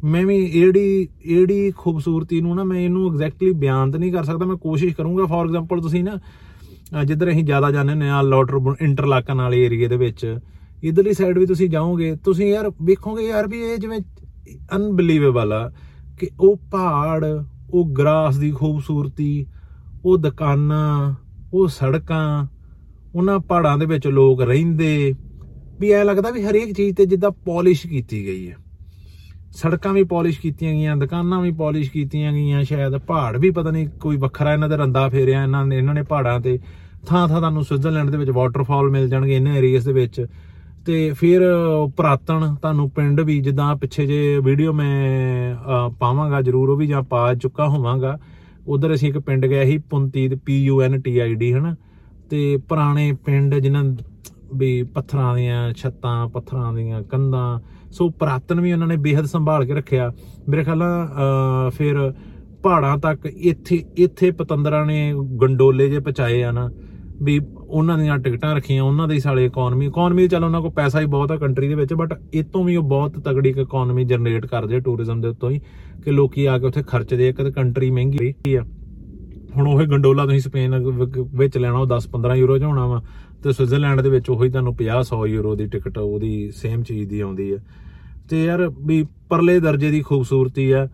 ਮੈਂ ਵੀ ਇਹੜੀ ਇਹੜੀ ਖੂਬਸੂਰਤੀ ਨੂੰ ਨਾ ਮੈਂ ਇਹਨੂੰ ਐਗਜ਼ੈਕਟਲੀ ਬਿਆਨ ਤਾਂ ਨਹੀਂ ਕਰ ਸਕਦਾ ਮੈਂ ਕੋਸ਼ਿਸ਼ ਕਰੂੰਗਾ। ਫੋਰ ਐਗਜ਼ਾਮਪਲ ਤੁਸੀਂ ਨਾ ਅਹ ਜਿੱਧਰ ਅਸੀਂ ਜ਼ਿਆਦਾ ਜਾਂਦੇ ਹੁੰਦੇ ਆ ਲੋਟਰ ਇੰਟਰਲਾਕਨ ਵਾਲੇ ਏਰੀਏ ਦੇ ਵਿੱਚ ਇਧਰਲੀ ਸਾਈਡ ਵੀ ਤੁਸੀਂ ਜਾਓਗੇ ਤੁਸੀਂ ਯਾਰ ਵੇਖੋਗੇ ਯਾਰ ਵੀ ਇਹ ਜਿਵੇਂ ਅਨਬਲੀਵੇਬਲ ਆ ਕਿ ਉਹ ਪਹਾੜ ਉਹ ਗ੍ਰਾਸ ਦੀ ਖੂਬਸੂਰਤੀ ਉਹ ਦੁਕਾਨਾਂ ਉਹ ਸੜਕਾਂ ਉਹਨਾਂ ਪਹਾੜਾਂ ਦੇ ਵਿੱਚ ਲੋਕ ਰਹਿੰਦੇ। ਵੀ ਐ ਲੱਗਦਾ ਵੀ ਹਰੇਕ ਚੀਜ਼ ਤੇ ਜਿੱਦਾਂ ਪਾਲਿਸ਼ ਕੀਤੀ ਗਈ ਹੈ। ਸੜਕਾਂ ਵੀ ਪਾਲਿਸ਼ ਕੀਤੀਆਂ ਗਈਆਂ ਦੁਕਾਨਾਂ ਵੀ ਪਾਲਿਸ਼ ਕੀਤੀਆਂ ਗਈਆਂ ਸ਼ਾਇਦ ਪਹਾੜ ਵੀ ਪਤਾ ਨਹੀਂ ਕੋਈ ਵੱਖਰਾ ਇਹਨਾਂ ਦਾ ਰੰਦਾ ਫੇਰਿਆ ਇਹਨਾਂ ਨੇ ਇਹਨਾਂ ਨੇ ਪਹਾੜਾਂ ਤੇ ਥਾਂ ਥਾਂ ਤੁਹਾਨੂੰ ਸਵਿਟਜ਼ਰਲੈਂਡ ਦੇ ਵਿੱਚ ਵਾਟਰਫਾਲ ਮਿਲ ਜਾਣਗੇ ਇਹਨਾਂ ਏਰੀਆਸ ਦੇ ਵਿੱਚ। ਤੇ ਫਿਰ ਪ੍ਰਾਤਨ ਤੁਹਾਨੂੰ ਪਿੰਡ ਵੀ ਜਿੱਦਾਂ ਪਿੱਛੇ ਜੇ ਵੀਡੀਓ ਮੈਂ ਅਹ, ਪਾਵਾਂਗਾ ਜਰੂਰ ਉਹ ਵੀ ਜਾਂ ਪਾ ਚੁੱਕਾ ਹੋਵਾਂਗਾ। ਉਧਰ ਅਸੀਂ ਇੱਕ ਪਿੰਡ ਗਏ ਸੀ ਪੁੰਤੀ ਤੇ P U N T I D ਹਨਾ? ਤੇ ਪੁਰਾਣੇ ਪਿੰਡ ਜਿਨ੍ਹਾਂ ਵੀ ਪੱਥਰਾਂ ਦੀਆਂ ਛੱਤਾਂ ਪੱਥਰਾਂ ਦੀਆਂ ਕੰਧਾਂ ਸੋ ਪ੍ਰਾਤਨ ਵੀ ਉਹਨਾਂ ਨੇ ਬੇहद ਸੰਭਾਲ ਕੇ ਰੱਖਿਆ। ਮੇਰੇ ਖਿਆਲ ਨਾਲ ਅਹ, ਫਿਰ ਪਹਾੜਾਂ ਤੱਕ ਇੱਥੇ ਇੱਥੇ ਪਤੰਦਰਾਂ ਨੇ ਗੰਡੋਲੇ ਜੇ ਪਹੁੰਚਾਏ ਆ ਨਾ ਵੀ ਉਹਨਾਂ ਦੀਆਂ ਟਿਕਟਾਂ ਰੱਖੀਆਂ ਉਹਨਾਂ ਦੀ ਸਾਲੇ ਇਕਨੋਮੀ ਇਕਨੋਮੀ ਚੱਲ ਉਹਨਾਂ ਕੋਲ ਪੈਸਾ ਹੀ ਬਹੁਤ ਆ ਕੰਟਰੀ ਦੇ ਵਿੱਚ ਬਟ ਇਤੋਂ ਵੀ ਉਹ ਬਹੁਤ ਤਗੜੀ ਇਕਨੋਮੀ ਜਨਰੇਟ ਕਰਦੇ ਆ ਟੂਰਿਜ਼ਮ ਦੇ ਉੱਤੋਂ ਹੀ ਕਿ ਲੋਕੀ ਆ ਕੇ ਉੱਥੇ ਖਰਚਦੇ ਆ ਕਿ ਕੰਟਰੀ ਮਹਿੰਗੀ ਆ। ਹੁਣ ਉਹ ਗੰਡੋਲਾ ਤੁਸੀਂ ਸਪੇਨ ਵ- ਵਿੱਚ ਲੈਣਾ ਉਹ 10-15 ਯੂਰੋ ਚ ਹੋਣਾ ਵਾ ਤੇ ਸਵਿਟਜ਼ਰਲੈਂਡ ਦੇ ਵਿੱਚ ਉਹੀ ਤੁਹਾਨੂੰ 50-100 ਯੂਰੋ ਦੀ ਟਿਕਟ ਉਹਦੀ ਸੇਮ ਚੀਜ਼ ਦੀ ਆਉਂਦੀ ਆ। ਤੇ ਯਾਰ ਵੀ ਪਰਲੇ ਦਰਜੇ ਦੀ ਖੂਬਸੂਰਤੀ ਆ ਅਹ,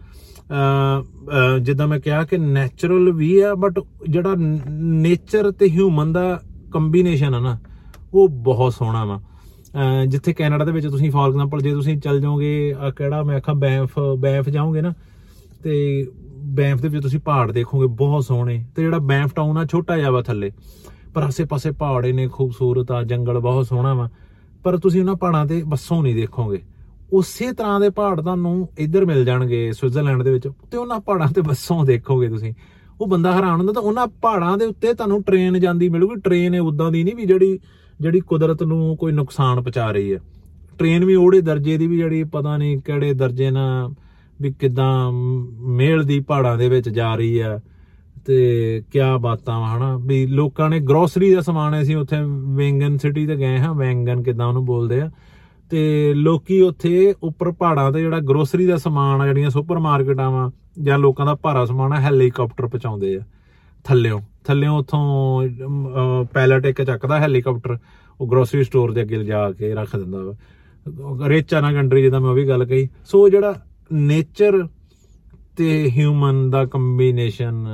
ਅਹ, ਜਿੱਦਾਂ ਮੈਂ ਕਿਹਾ ਕਿ ਨੈਚੁਰਲ ਵੀ ਆ ਬਟ ਜਿਹੜਾ ਨੇਚਰ ਤੇ ਹਿਊਮਨ ਦਾ ਕੰਬੀਨੇਸ਼ਨ ਆ ਨਾ ਉਹ ਬਹੁਤ ਸੋਹਣਾ ਵਾ। ਅਹ, ਜਿੱਥੇ ਕੈਨੇਡਾ ਦੇ ਵਿੱਚ ਤੁਸੀਂ ਫੋਰ ਐਗਜ਼ਾਮਪਲ ਜੇ ਤੁਸੀਂ ਚੱਲ ਜਾਓਗੇ ਆਹ ਕਿਹੜਾ ਮੈਂ ਆਖਾਂ ਬੈਂਫ ਬੈਂਫ ਜਾਓਗੇ ਨਾ ਤੇ ਬੈਂਫ ਦੇ ਵਿੱਚ ਤੁਸੀਂ ਪਹਾੜ ਦੇਖੋਗੇ ਬਹੁਤ ਸੋਹਣੇ। ਤੇ ਜਿਹੜਾ ਬੈਂਫ ਟਾਊਨ ਆ ਛੋਟਾ ਜਿਹਾ ਵਾ ਥੱਲੇ। ਪਰ ਆਸੇ-ਪਾਸੇ ਪਹਾੜੇ ਨੇ ਖੂਬਸੂਰਤ ਆ ਜੰਗਲ ਬਹੁਤ ਸੋਹਣਾ ਵਾ। ਪਰ ਤੁਸੀਂ ਉਹਨਾਂ ਪਹਾੜਾਂ ਤੇ ਬੱਸੋਂ ਨਹੀਂ ਦੇਖੋਗੇ। ਉਸੇ ਤਰ੍ਹਾਂ ਦੇ ਪਹਾੜ ਤੁਹਾਨੂੰ ਇੱਧਰ ਮਿਲ ਜਾਣਗੇ ਸਵਿਟਜ਼ਰਲੈਂਡ ਦੇ ਵਿੱਚ। ਤੇ ਉਹਨਾਂ ਪਹਾੜਾਂ ਤੇ ਬੱਸੋਂ ਦੇਖੋਗੇ ਤੁਸੀਂ। ਉਹ ਬੰਦਾ ਹੈਰਾਨ ਹੁੰਦਾ ਤਾਂ ਉਹਨਾਂ ਪਹਾੜਾਂ ਦੇ ਉੱਤੇ ਤੁਹਾਨੂੰ ਟ੍ਰੇਨ ਜਾਂਦੀ ਮਿਲੂਗੀ। ਟ੍ਰੇਨ ਉਦਾਂ ਦੀ ਨਹੀਂ ਵੀ ਜਿਹੜੀ ਜਿਹੜੀ ਕੁਦਰਤ ਨੂੰ ਕੋਈ ਨੁਕਸਾਨ ਪਹੁੰਚਾ ਰਹੀ ਹੈ। ਟ੍ਰੇਨ ਵੀ ਉਹੜੇ ਦਰਜੇ ਦੀ ਵੀ ਜਿਹੜੀ ਪਤਾ ਨਹੀਂ ਕਿਹੜੇ ਦਰਜੇ ਨਾਲ ਵੀ ਕਿਦਾਂ ਮੇਲ ਦੀ ਪਹਾੜਾਂ ਦੇ ਵਿੱਚ ਜਾ ਰਹੀ ਆ ਤੇ ਕਿਆ ਬਾਤਾਂ ਵਾ, ਹਨਾ? ਵੀ ਲੋਕਾਂ ਨੇ ਗਰੋਸਰੀ ਦਾ ਸਮਾਨ ਅਸੀਂ ਉੱਥੇ ਵੈਂਗਨ ਸਿਟੀ ਤੇ ਗਏ ਹਾਂ। ਵੈਂਗਨ ਕਿਦਾਂ ਉਹਨੂੰ ਬੋਲਦੇ ਆ? ਤੇ ਲੋਕੀ ਉੱਥੇ ਉੱਪਰ ਪਹਾੜਾਂ ਤੇ ਜਿਹੜਾ ਗਰੋਸਰੀ ਦਾ ਸਮਾਨ ਆ, ਜਿਹੜੀਆਂ ਸੁਪਰ ਮਾਰਕਟਾਂ ਵਾ, ਜਾਂ ਲੋਕਾਂ ਦਾ ਭਾਰਾ ਸਮਾਨ ਆ, ਹੈਲੀਕਾਪਟਰ ਪਹੁੰਚਾਉਂਦੇ ਆ। ਥੱਲਿਓਂ ਥੱਲਿਓਂ ਉਥੋਂ ਪੈਲਟ ਇੱਕ ਚੱਕਦਾ ਹੈਲੀਕਾਪਟਰ, ਉਹ ਗਰੋਸਰੀ ਸਟੋਰ ਦੇ ਅੱਗੇ ਲਿਜਾ ਕੇ ਰੱਖ ਦਿੰਦਾ ਵਾ। ਰੇਚਾ ਨਾ ਕੰਟਰੀ ਜਿੱਦਾਂ ਮੈਂ ਉਹ ਵੀ ਗੱਲ ਕਹੀ। ਸੋ ਜਿਹੜਾ ਨੇਚਰ ਤੇ ਹਿਊਮਨ ਦਾ ਕੰਬੀਨੇਸ਼ਨ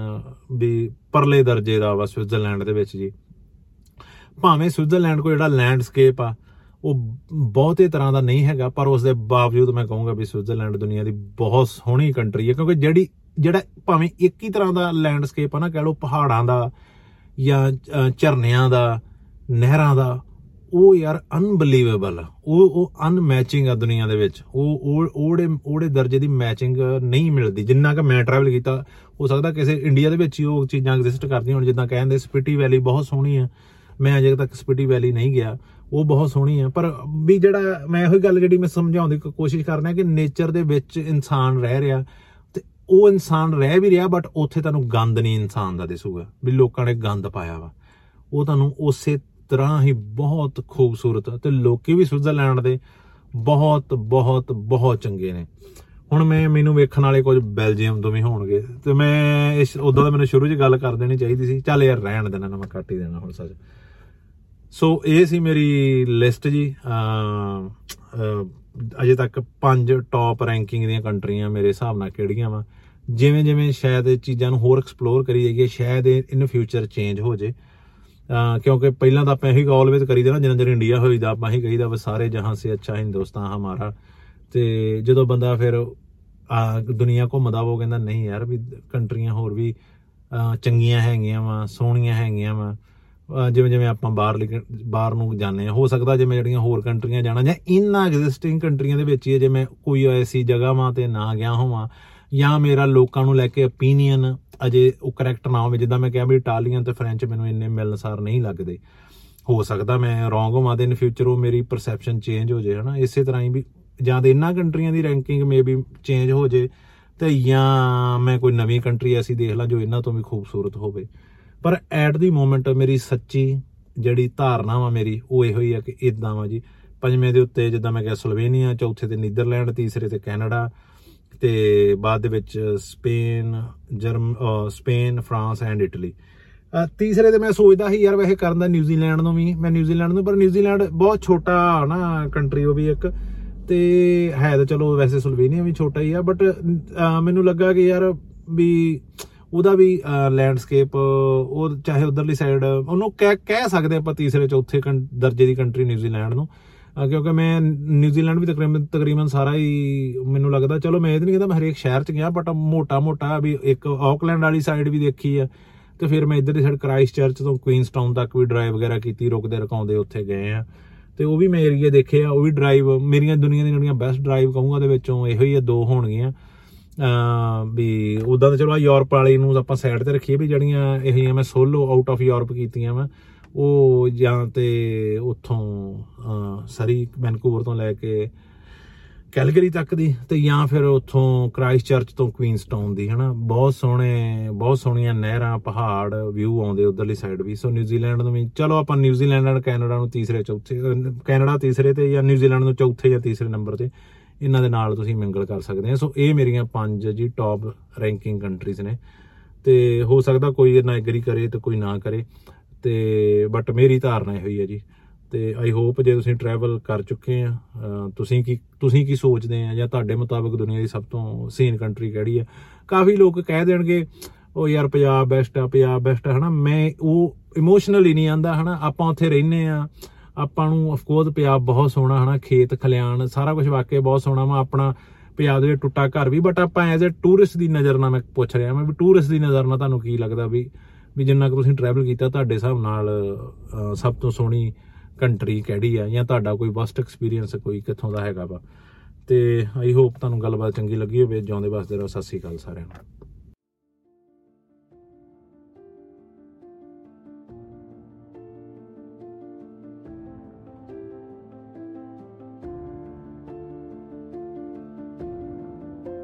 ਵੀ ਪਰਲੇ ਦਰਜੇ ਦਾ ਵਾ ਸਵਿਟਜ਼ਰਲੈਂਡ ਦੇ ਵਿੱਚ ਜੀ। ਭਾਵੇਂ ਸਵਿਟਜ਼ਰਲੈਂਡ ਕੋ ਜਿਹੜਾ ਲੈਂਡਸਕੇਪ ਆ ਉਹ ਬਹੁਤੇ ਤਰ੍ਹਾਂ ਦਾ ਨਹੀਂ ਹੈਗਾ, ਪਰ ਉਸ ਦੇ ਬਾਵਜੂਦ ਮੈਂ ਕਹੂੰਗਾ ਵੀ ਸਵਿਟਜ਼ਰਲੈਂਡ ਦੁਨੀਆ ਦੀ ਬਹੁਤ ਸੋਹਣੀ ਕੰਟਰੀ ਹੈ, ਕਿਉਂਕਿ ਜਿਹੜੀ, ਜਿਹੜਾ ਭਾਵੇਂ ਇੱਕ ਹੀ ਤਰ੍ਹਾਂ ਦਾ ਲੈਂਡਸਕੇਪ ਆ ਨਾ, ਕਹ ਲਓ ਪਹਾੜਾਂ ਦਾ ਜਾਂ ਝਰਨਿਆਂ ਦਾ, ਨਹਿਰਾਂ ਦਾ, ਉਹ ਯਾਰ ਅਨਬਲੀਵੇਬਲ ਆ। ਉਹ ਉਹ ਅਨਮੈਚਿੰਗ ਆ ਦੁਨੀਆ ਦੇ ਵਿੱਚ। ਉਹ ਉਹੜੇ ਉਹੜੇ ਦਰਜੇ ਦੀ ਮੈਚਿੰਗ ਨਹੀਂ ਮਿਲਦੀ। ਜਿੰਨਾ ਕਿ ਮੈਂ ਟਰੈਵਲ ਕੀਤਾ, ਹੋ ਸਕਦਾ ਕਿਸੇ ਇੰਡੀਆ ਦੇ ਵਿੱਚ ਹੀ ਉਹ ਚੀਜ਼ਾਂ ਐਗਜ਼ਿਸਟ ਕਰਦੀਆਂ ਹੁਣ, ਜਿੱਦਾਂ ਕਹਿੰਦੇ ਸਪਿਟੀ ਵੈਲੀ ਬਹੁਤ ਸੋਹਣੀ ਆ। ਮੈਂ ਅਜੇ ਤੱਕ ਸਪਿਟੀ ਵੈਲੀ ਨਹੀਂ ਗਿਆ। ਉਹ ਬਹੁਤ ਸੋਹਣੀ ਆ ਪਰ ਵੀ ਜਿਹੜਾ ਮੈਂ ਇਹੋ ਗੱਲ ਜਿਹੜੀ ਮੈਂ ਸਮਝਾਉਣ ਦੀ ਕੋਸ਼ਿਸ਼ ਕਰਨਾ ਕਿ ਨੇਚਰ ਦੇ ਵਿੱਚ ਇਨਸਾਨ ਰਹਿ ਰਿਹਾ ਤੇ ਉਹ ਇਨਸਾਨ ਰਹਿ ਵੀ ਰਿਹਾ ਬਟ ਉੱਥੇ ਤੁਹਾਨੂੰ ਗੰਦ ਨਹੀਂ ਇਨਸਾਨ ਦਾ ਦਿਸੂਗਾ, ਵੀ ਲੋਕਾਂ ਨੇ ਗੰਦ ਪਾਇਆ ਵਾ। ਉਹ ਤੁਹਾਨੂੰ ਉਸੇ ਤਰ੍ਹਾਂ ਹੀ ਬਹੁਤ ਖੂਬਸੂਰਤ ਤੇ ਲੋਕੀ ਵੀ ਸਵਿਟਜ਼ਰਲੈਂਡ ਦੇ ਬਹੁਤ ਬਹੁਤ ਬਹੁਤ ਚੰਗੇ ਨੇ। ਹੁਣ ਮੈਂ, ਮੈਨੂੰ ਵੇਖਣ ਵਾਲੇ ਕੁਝ ਬੈਲਜੀਅਮ ਤੋਂ ਵੀ ਹੋਣਗੇ ਤੇ ਮੈਂ ਇਸ, ਉਦੋਂ ਤਾਂ ਮੈਨੂੰ ਸ਼ੁਰੂ 'ਚ ਗੱਲ ਕਰ ਦੇਣੀ ਚਾਹੀਦੀ ਸੀ। ਚੱਲ ਯਾਰ, ਰਹਿਣ ਦੇਣਾ, ਨਾ ਮੈਂ ਕੱਟ ਹੀ ਦੇਣਾ ਹੁਣ ਸੱਚ। ਸੋ ਇਹ ਸੀ ਮੇਰੀ ਲਿਸਟ ਜੀ। ਅਜੇ ਤੱਕ ਪੰਜ ਟੌਪ ਰੈਂਕਿੰਗ ਦੀਆਂ ਕੰਟਰੀਆਂ ਮੇਰੇ ਹਿਸਾਬ ਨਾਲ ਕਿਹੜੀਆਂ ਵਾ। ਜਿਵੇਂ ਜਿਵੇਂ ਸ਼ਾਇਦ ਇਹ ਚੀਜ਼ਾਂ ਨੂੰ ਹੋਰ ਐਕਸਪਲੋਰ ਕਰੀ ਜਾਈਏ, ਸ਼ਾਇਦ ਇਨ ਫਿਊਚਰ ਚੇਂਜ ਹੋ ਜੇ। ਕਿਉਂਕਿ ਪਹਿਲਾਂ ਤਾਂ ਆਪਾਂ ਇਹੀ ਆਲਵੇਜ਼ ਕਰੀਦਾ ਨਾ ਜਿੰਨਾ ਚਿਰ ਇੰਡੀਆ ਹੋਈਦਾ, ਆਪਾਂ ਹੀ ਕਹੀਦਾ ਵੀ ਸਾਰੇ ਜਹਾਂ ਸੇ ਅੱਛਾ ਹਿੰਦੁਸਤਾਨ ਹਮਾਰਾ। ਤੇ ਜਦੋਂ ਬੰਦਾ ਫਿਰ ਦੁਨੀਆ ਘੁੰਮਦਾ ਉਹ ਕਹਿੰਦਾ, ਨਹੀਂ ਯਾਰ, ਵੀ ਕੰਟਰੀਆਂ ਹੋਰ ਵੀ ਚੰਗੀਆਂ ਹੈਗੀਆਂ ਵਾ, ਸੋਹਣੀਆਂ ਹੈਗੀਆਂ ਵਾ। ਜਿਵੇਂ ਜਿਵੇਂ ਆਪਾਂ ਬਾਹਰ ਬਾਹਰ ਨੂੰ ਜਾਂਦੇ ਆ ਹੋ ਸਕਦਾ ਜਿਵੇਂ ਜਿਹੜੀਆਂ ਹੋਰ ਕੰਟਰੀਆਂ ਜਾਣਾ ਜਾਂ ਇਨਾਂ ਐਗਜ਼ਿਸਟਿੰਗ ਕੰਟਰੀਆਂ ਦੇ ਵਿੱਚ ਹੀ ਜੇ ਮੈਂ ਕੋਈ ਐਸੀ ਜਗ੍ਹਾਵਾਂ ਤੇ ਨਾ ਗਿਆ ਹੋਵਾਂ ਜਾਂ ਮੇਰਾ ਲੋਕਾਂ ਨੂੰ ਲੈ ਕੇ opinion ਅਜੇ ਉਹ ਕਰੈਕਟ ਨਾ ਹੋਵੇ, ਜਿੱਦਾਂ ਮੈਂ ਕਿਹਾ ਵੀ ਇਟਾਲੀਅਨ ਤੇ ਫ੍ਰੈਂਚ ਮੈਨੂੰ ਇੰਨੇ ਮਿਲਨਸਾਰ ਨਹੀਂ ਲੱਗਦੇ। ਹੋ ਸਕਦਾ ਮੈਂ ਰੋਂਗ ਹੋਵਾਂ ਤੇ ਇਨ ਫਿਊਚਰ ਉਹ ਮੇਰੀ ਪਰਸੈਪਸ਼ਨ ਚੇਂਜ ਹੋ ਜੇ, ਹਨਾ? ਇਸੇ ਤਰ੍ਹਾਂ ਹੀ ਵੀ ਜਾਂ ਤੇ ਇਹਨਾਂ ਕੰਟਰੀਆਂ ਦੀ ਰੈਂਕਿੰਗ ਮੇਬੀ ਚੇਂਜ ਹੋ ਜੇ ਤੇ ਜਾਂ ਮੈਂ ਕੋਈ ਨਵੀਂ ਕੰਟਰੀ ਐਸੀ ਦੇਖ ਲਾਂ ਜੋ ਇਹਨਾਂ ਤੋਂ ਵੀ ਖੂਬਸੂਰਤ ਹੋਵੇ। ਪਰ ਐਟ ਦੀ ਮੋਮੈਂਟ ਮੇਰੀ ਸੱਚੀ ਜਿਹੜੀ ਧਾਰਨਾ ਵਾ ਮੇਰੀ, ਉਹ ਇਹੋ ਹੀ ਆ ਕਿ ਇਦਾਂ ਵਾ ਜੀ। ਪੰਜਵੇਂ ਦੇ ਉੱਤੇ ਜਿੱਦਾਂ ਮੈਂ ਕਿਹਾ ਸਲੋਵੇਨੀਆ, ਚੌਥੇ ਤੇ ਨੀਦਰਲੈਂਡ, ਤੀਸਰੇ ਤੇ ਕੈਨੇਡਾ, ਤੇ ਬਾਅਦ ਦੇ ਵਿੱਚ ਸਪੇਨ, ਜਰਮ ਸਪੇਨ, ਫਰਾਂਸ ਐਂਡ ਇਟਲੀ ਤੀਸਰੇ ਤੇ ਮੈਂ ਸੋਚਦਾ ਸੀ, ਯਾਰ ਵੈਸੇ ਕਰਨ ਦਾ ਨਿਊਜ਼ੀਲੈਂਡ ਨੂੰ ਵੀ, ਮੈਂ ਨਿਊਜ਼ੀਲੈਂਡ ਨੂੰ, ਪਰ ਨਿਊਜ਼ੀਲੈਂਡ ਬਹੁਤ ਛੋਟਾ ਨਾ ਕੰਟਰੀ ਉਹ ਵੀ ਇੱਕ। ਤੇ ਹੈ ਤਾਂ ਚਲੋ ਵੈਸੇ ਸਲੋਵੇਨੀਆ ਵੀ ਛੋਟਾ ਹੀ ਆ ਬਟ ਮੈਨੂੰ ਲੱਗਾ ਕਿ ਯਾਰ ਵੀ ਉਹਦਾ ਵੀ ਲੈਂਡਸਕੇਪ ਉਹ ਚਾਹੇ ਉਧਰਲੀ ਸਾਈਡ ਉਹਨੂੰ ਕਹਿ ਕਹਿ ਸਕਦੇ ਆਪਾਂ ਤੀਸਰੇ, ਚੌਥੇ ਦਰਜੇ ਦੀ ਕੰਟਰੀ ਨਿਊਜ਼ੀਲੈਂਡ ਨੂੰ। ਕਿਉਂਕਿ ਮੈਂ ਨਿਊਜ਼ੀਲੈਂਡ ਵੀ ਤਕਰੀਬਨ ਤਕਰੀਬਨ ਸਾਰਾ ਹੀ ਮੈਨੂੰ ਲੱਗਦਾ, ਚਲੋ ਮੈਂ ਇਹ ਨਹੀਂ ਕਹਿੰਦਾ ਮੈਂ ਹਰੇਕ ਸ਼ਹਿਰ 'ਚ ਗਿਆ ਬਟ ਮੋਟਾ ਮੋਟਾ ਵੀ ਇੱਕ ਆਕਲੈਂਡ ਵਾਲੀ ਸਾਈਡ ਵੀ ਦੇਖੀ ਆ। ਤੇ ਫਿਰ ਮੈਂ ਇੱਧਰ ਦੀ ਸਾਈਡ ਕ੍ਰਾਈਸਟ ਚਰਚ ਤੋਂ ਕੁਈਨਸਟਾਊਨ ਤੱਕ ਵੀ ਡਰਾਈਵ ਵਗੈਰਾ ਕੀਤੀ, ਰੁਕਦੇ ਰਕਾਉਂਦੇ ਉੱਥੇ ਗਏ ਆ। ਤੇ ਉਹ ਵੀ ਮੈਂ ਏਰੀਆ ਦੇਖੇ ਆ, ਉਹ ਵੀ ਡਰਾਈਵ ਮੇਰੀਆਂ ਦੁਨੀਆ ਦੀਆਂ ਜਿਹੜੀਆਂ ਬੈਸਟ ਡਰਾਈਵ ਕਹੂੰਗਾ ਦੇ ਵਿੱਚੋਂ ਇਹੋ ਹੀ ਆ, ਦੋ ਹੋਣਗੀਆਂ। ਵੀ ਉਦਾਂ ਤਾਂ ਚਲੋ ਯੂਰਪ ਵਾਲੀ ਨੂੰ ਆਪਾਂ ਸਾਈਡ ਤੇ ਰੱਖੀਏ ਵੀ ਜਿਹੜੀਆਂ ਇਹ ਮੈਂ ਸੋਲੋ ਆਊਟ ਆਫ ਯੂਰਪ ਕੀਤੀਆਂ ਵਾ, ਉਹ ਜਾਂ ਤੇ ਉੱਥੋਂ ਸਰੀ ਵੈਨਕੂਵਰ ਤੋਂ ਲੈ ਕੇ ਕੈਲਗਰੀ ਤੱਕ ਦੀ ਤੇ ਜਾਂ ਫਿਰ ਉੱਥੋਂ ਕ੍ਰਾਈਸਟ ਚਰਚ ਤੋਂ ਕੁਈਨਸਟਾਊਨ ਦੀ, ਹਨਾ? ਬਹੁਤ ਸੋਹਣੇ, ਬਹੁਤ ਸੋਹਣੀਆਂ ਨਹਿਰਾਂ, ਪਹਾੜ ਵਿਊ ਆਉਂਦੇ ਉਧਰਲੀ ਸਾਈਡ ਵੀ। ਸੋ ਨਿਊਜ਼ੀਲੈਂਡ ਨੂੰ ਵੀ ਚਲੋ ਆਪਾਂ ਨਿਊਜ਼ੀਲੈਂਡ ਨਾਲ ਕੈਨੇਡਾ ਨੂੰ ਤੀਸਰੇ, ਚੌਥੇ ਕੈਨੇਡਾ ਤੀਸਰੇ ਤੇ ਜਾਂ ਨਿਊਜ਼ੀਲੈਂਡ ਨੂੰ ਚੌਥੇ ਜਾਂ ਤੀਸਰੇ ਨੰਬਰ ਤੇ ਇਹਨਾਂ ਦੇ ਨਾਲ ਤੁਸੀਂ ਮਿੰਗਲ ਕਰ ਸਕਦੇ ਆ। ਸੋ ਇਹ ਮੇਰੀਆਂ ਪੰਜ ਜੀ ਟੌਪ ਰੈਂਕਿੰਗ ਕੰਟਰੀਜ਼ ਨੇ। ਤੇ ਹੋ ਸਕਦਾ ਕੋਈ ਨਾ ਐਗਰੀ ਕਰੇ ਤੇ ਕੋਈ ਨਾ ਕਰੇ। ਤੇ ਬਟ ਮੇਰੀ ਧਾਰਨਾ ਇਹ ਹੋਈ ਹੈ ਜੀ। ਤੇ ਆਈ ਹੋਪ ਜੇ ਤੁਸੀਂ ਟਰੈਵਲ ਕਰ ਚੁੱਕੇ ਆ ਤੁਸੀਂ ਕੀ ਤੁਸੀਂ ਕੀ ਸੋਚਦੇ ਆ ਜਾਂ ਤੁਹਾਡੇ ਮੁਤਾਬਕ ਦੁਨੀਆ ਦੀ ਸਭ ਤੋਂ ਸੀਨ ਕੰਟਰੀ ਕਿਹੜੀ ਆ? ਕਾਫੀ ਲੋਕ ਕਹਿ ਦੇਣਗੇ ਉਹ ਯਾਰ ਪੰਜਾਬ ਬੈਸਟ ਆ, ਪੰਜਾਬ ਬੈਸਟ ਆ। ਹਨਾ, ਮੈਂ ਉਹ ਇਮੋਸ਼ਨਲੀ ਨਹੀਂ ਆਂਦਾ, ਹਨਾ, ਆਪਾਂ ਉੱਥੇ ਰਹਿੰਦੇ ਆ। ਆਪਾਂ ਨੂੰ ਆਫ ਕੋਰਸ ਪੰਜਾਬ ਬਹੁਤ ਸੋਹਣਾ, ਹਨਾ, ਖੇਤ, ਖਲਿਆਣ, ਸਾਰਾ ਕੁਝ ਵਾਕਿਆ ਬਹੁਤ ਸੋਹਣਾ ਵਾ, ਆਪਣਾ ਪੰਜਾਬ ਦੇ ਟੁੱਟਾ ਘਰ ਵੀ ਬਟ ਆਪਾਂ ਐਜ਼ ਅ ਟੂਰਿਸਟ ਦੀ ਨਜ਼ਰ ਨਾਲ ਮੈਂ ਪੁੱਛ ਰਿਹਾ ਮੈਂ ਵੀ ਟੂਰਿਸਟ ਦੀ ਨਜ਼ਰ ਨਾਲ ਤੁਹਾਨੂੰ ਕੀ ਲੱਗਦਾ ਵੀ ਵੀ ਜਿੰਨਾ ਕਿ ਤੁਸੀਂ ਟਰੈਵਲ ਕੀਤਾ ਤੁਹਾਡੇ ਹਿਸਾਬ ਨਾਲ ਸਭ ਤੋਂ ਸੋਹਣੀ ਕੰਟਰੀ ਕਿਹੜੀ ਆ? ਜਾਂ ਤੁਹਾਡਾ ਕੋਈ ਬਸਟ ਐਕਸਪੀਰੀਅੰਸ ਕੋਈ ਕਿੱਥੋਂ ਦਾ ਹੈਗਾ ਵਾ? ਤੇ ਆਈ ਹੋਪ ਤੁਹਾਨੂੰ ਗੱਲਬਾਤ ਚੰਗੀ ਲੱਗੀ ਹੋਵੇ ਜਿਉਂਦੇ ਵਸਦੇ ਰਹੋ, ਸਤਿ ਸ੍ਰੀ ਅਕਾਲ ਸਾਰਿਆਂ ਨੂੰ।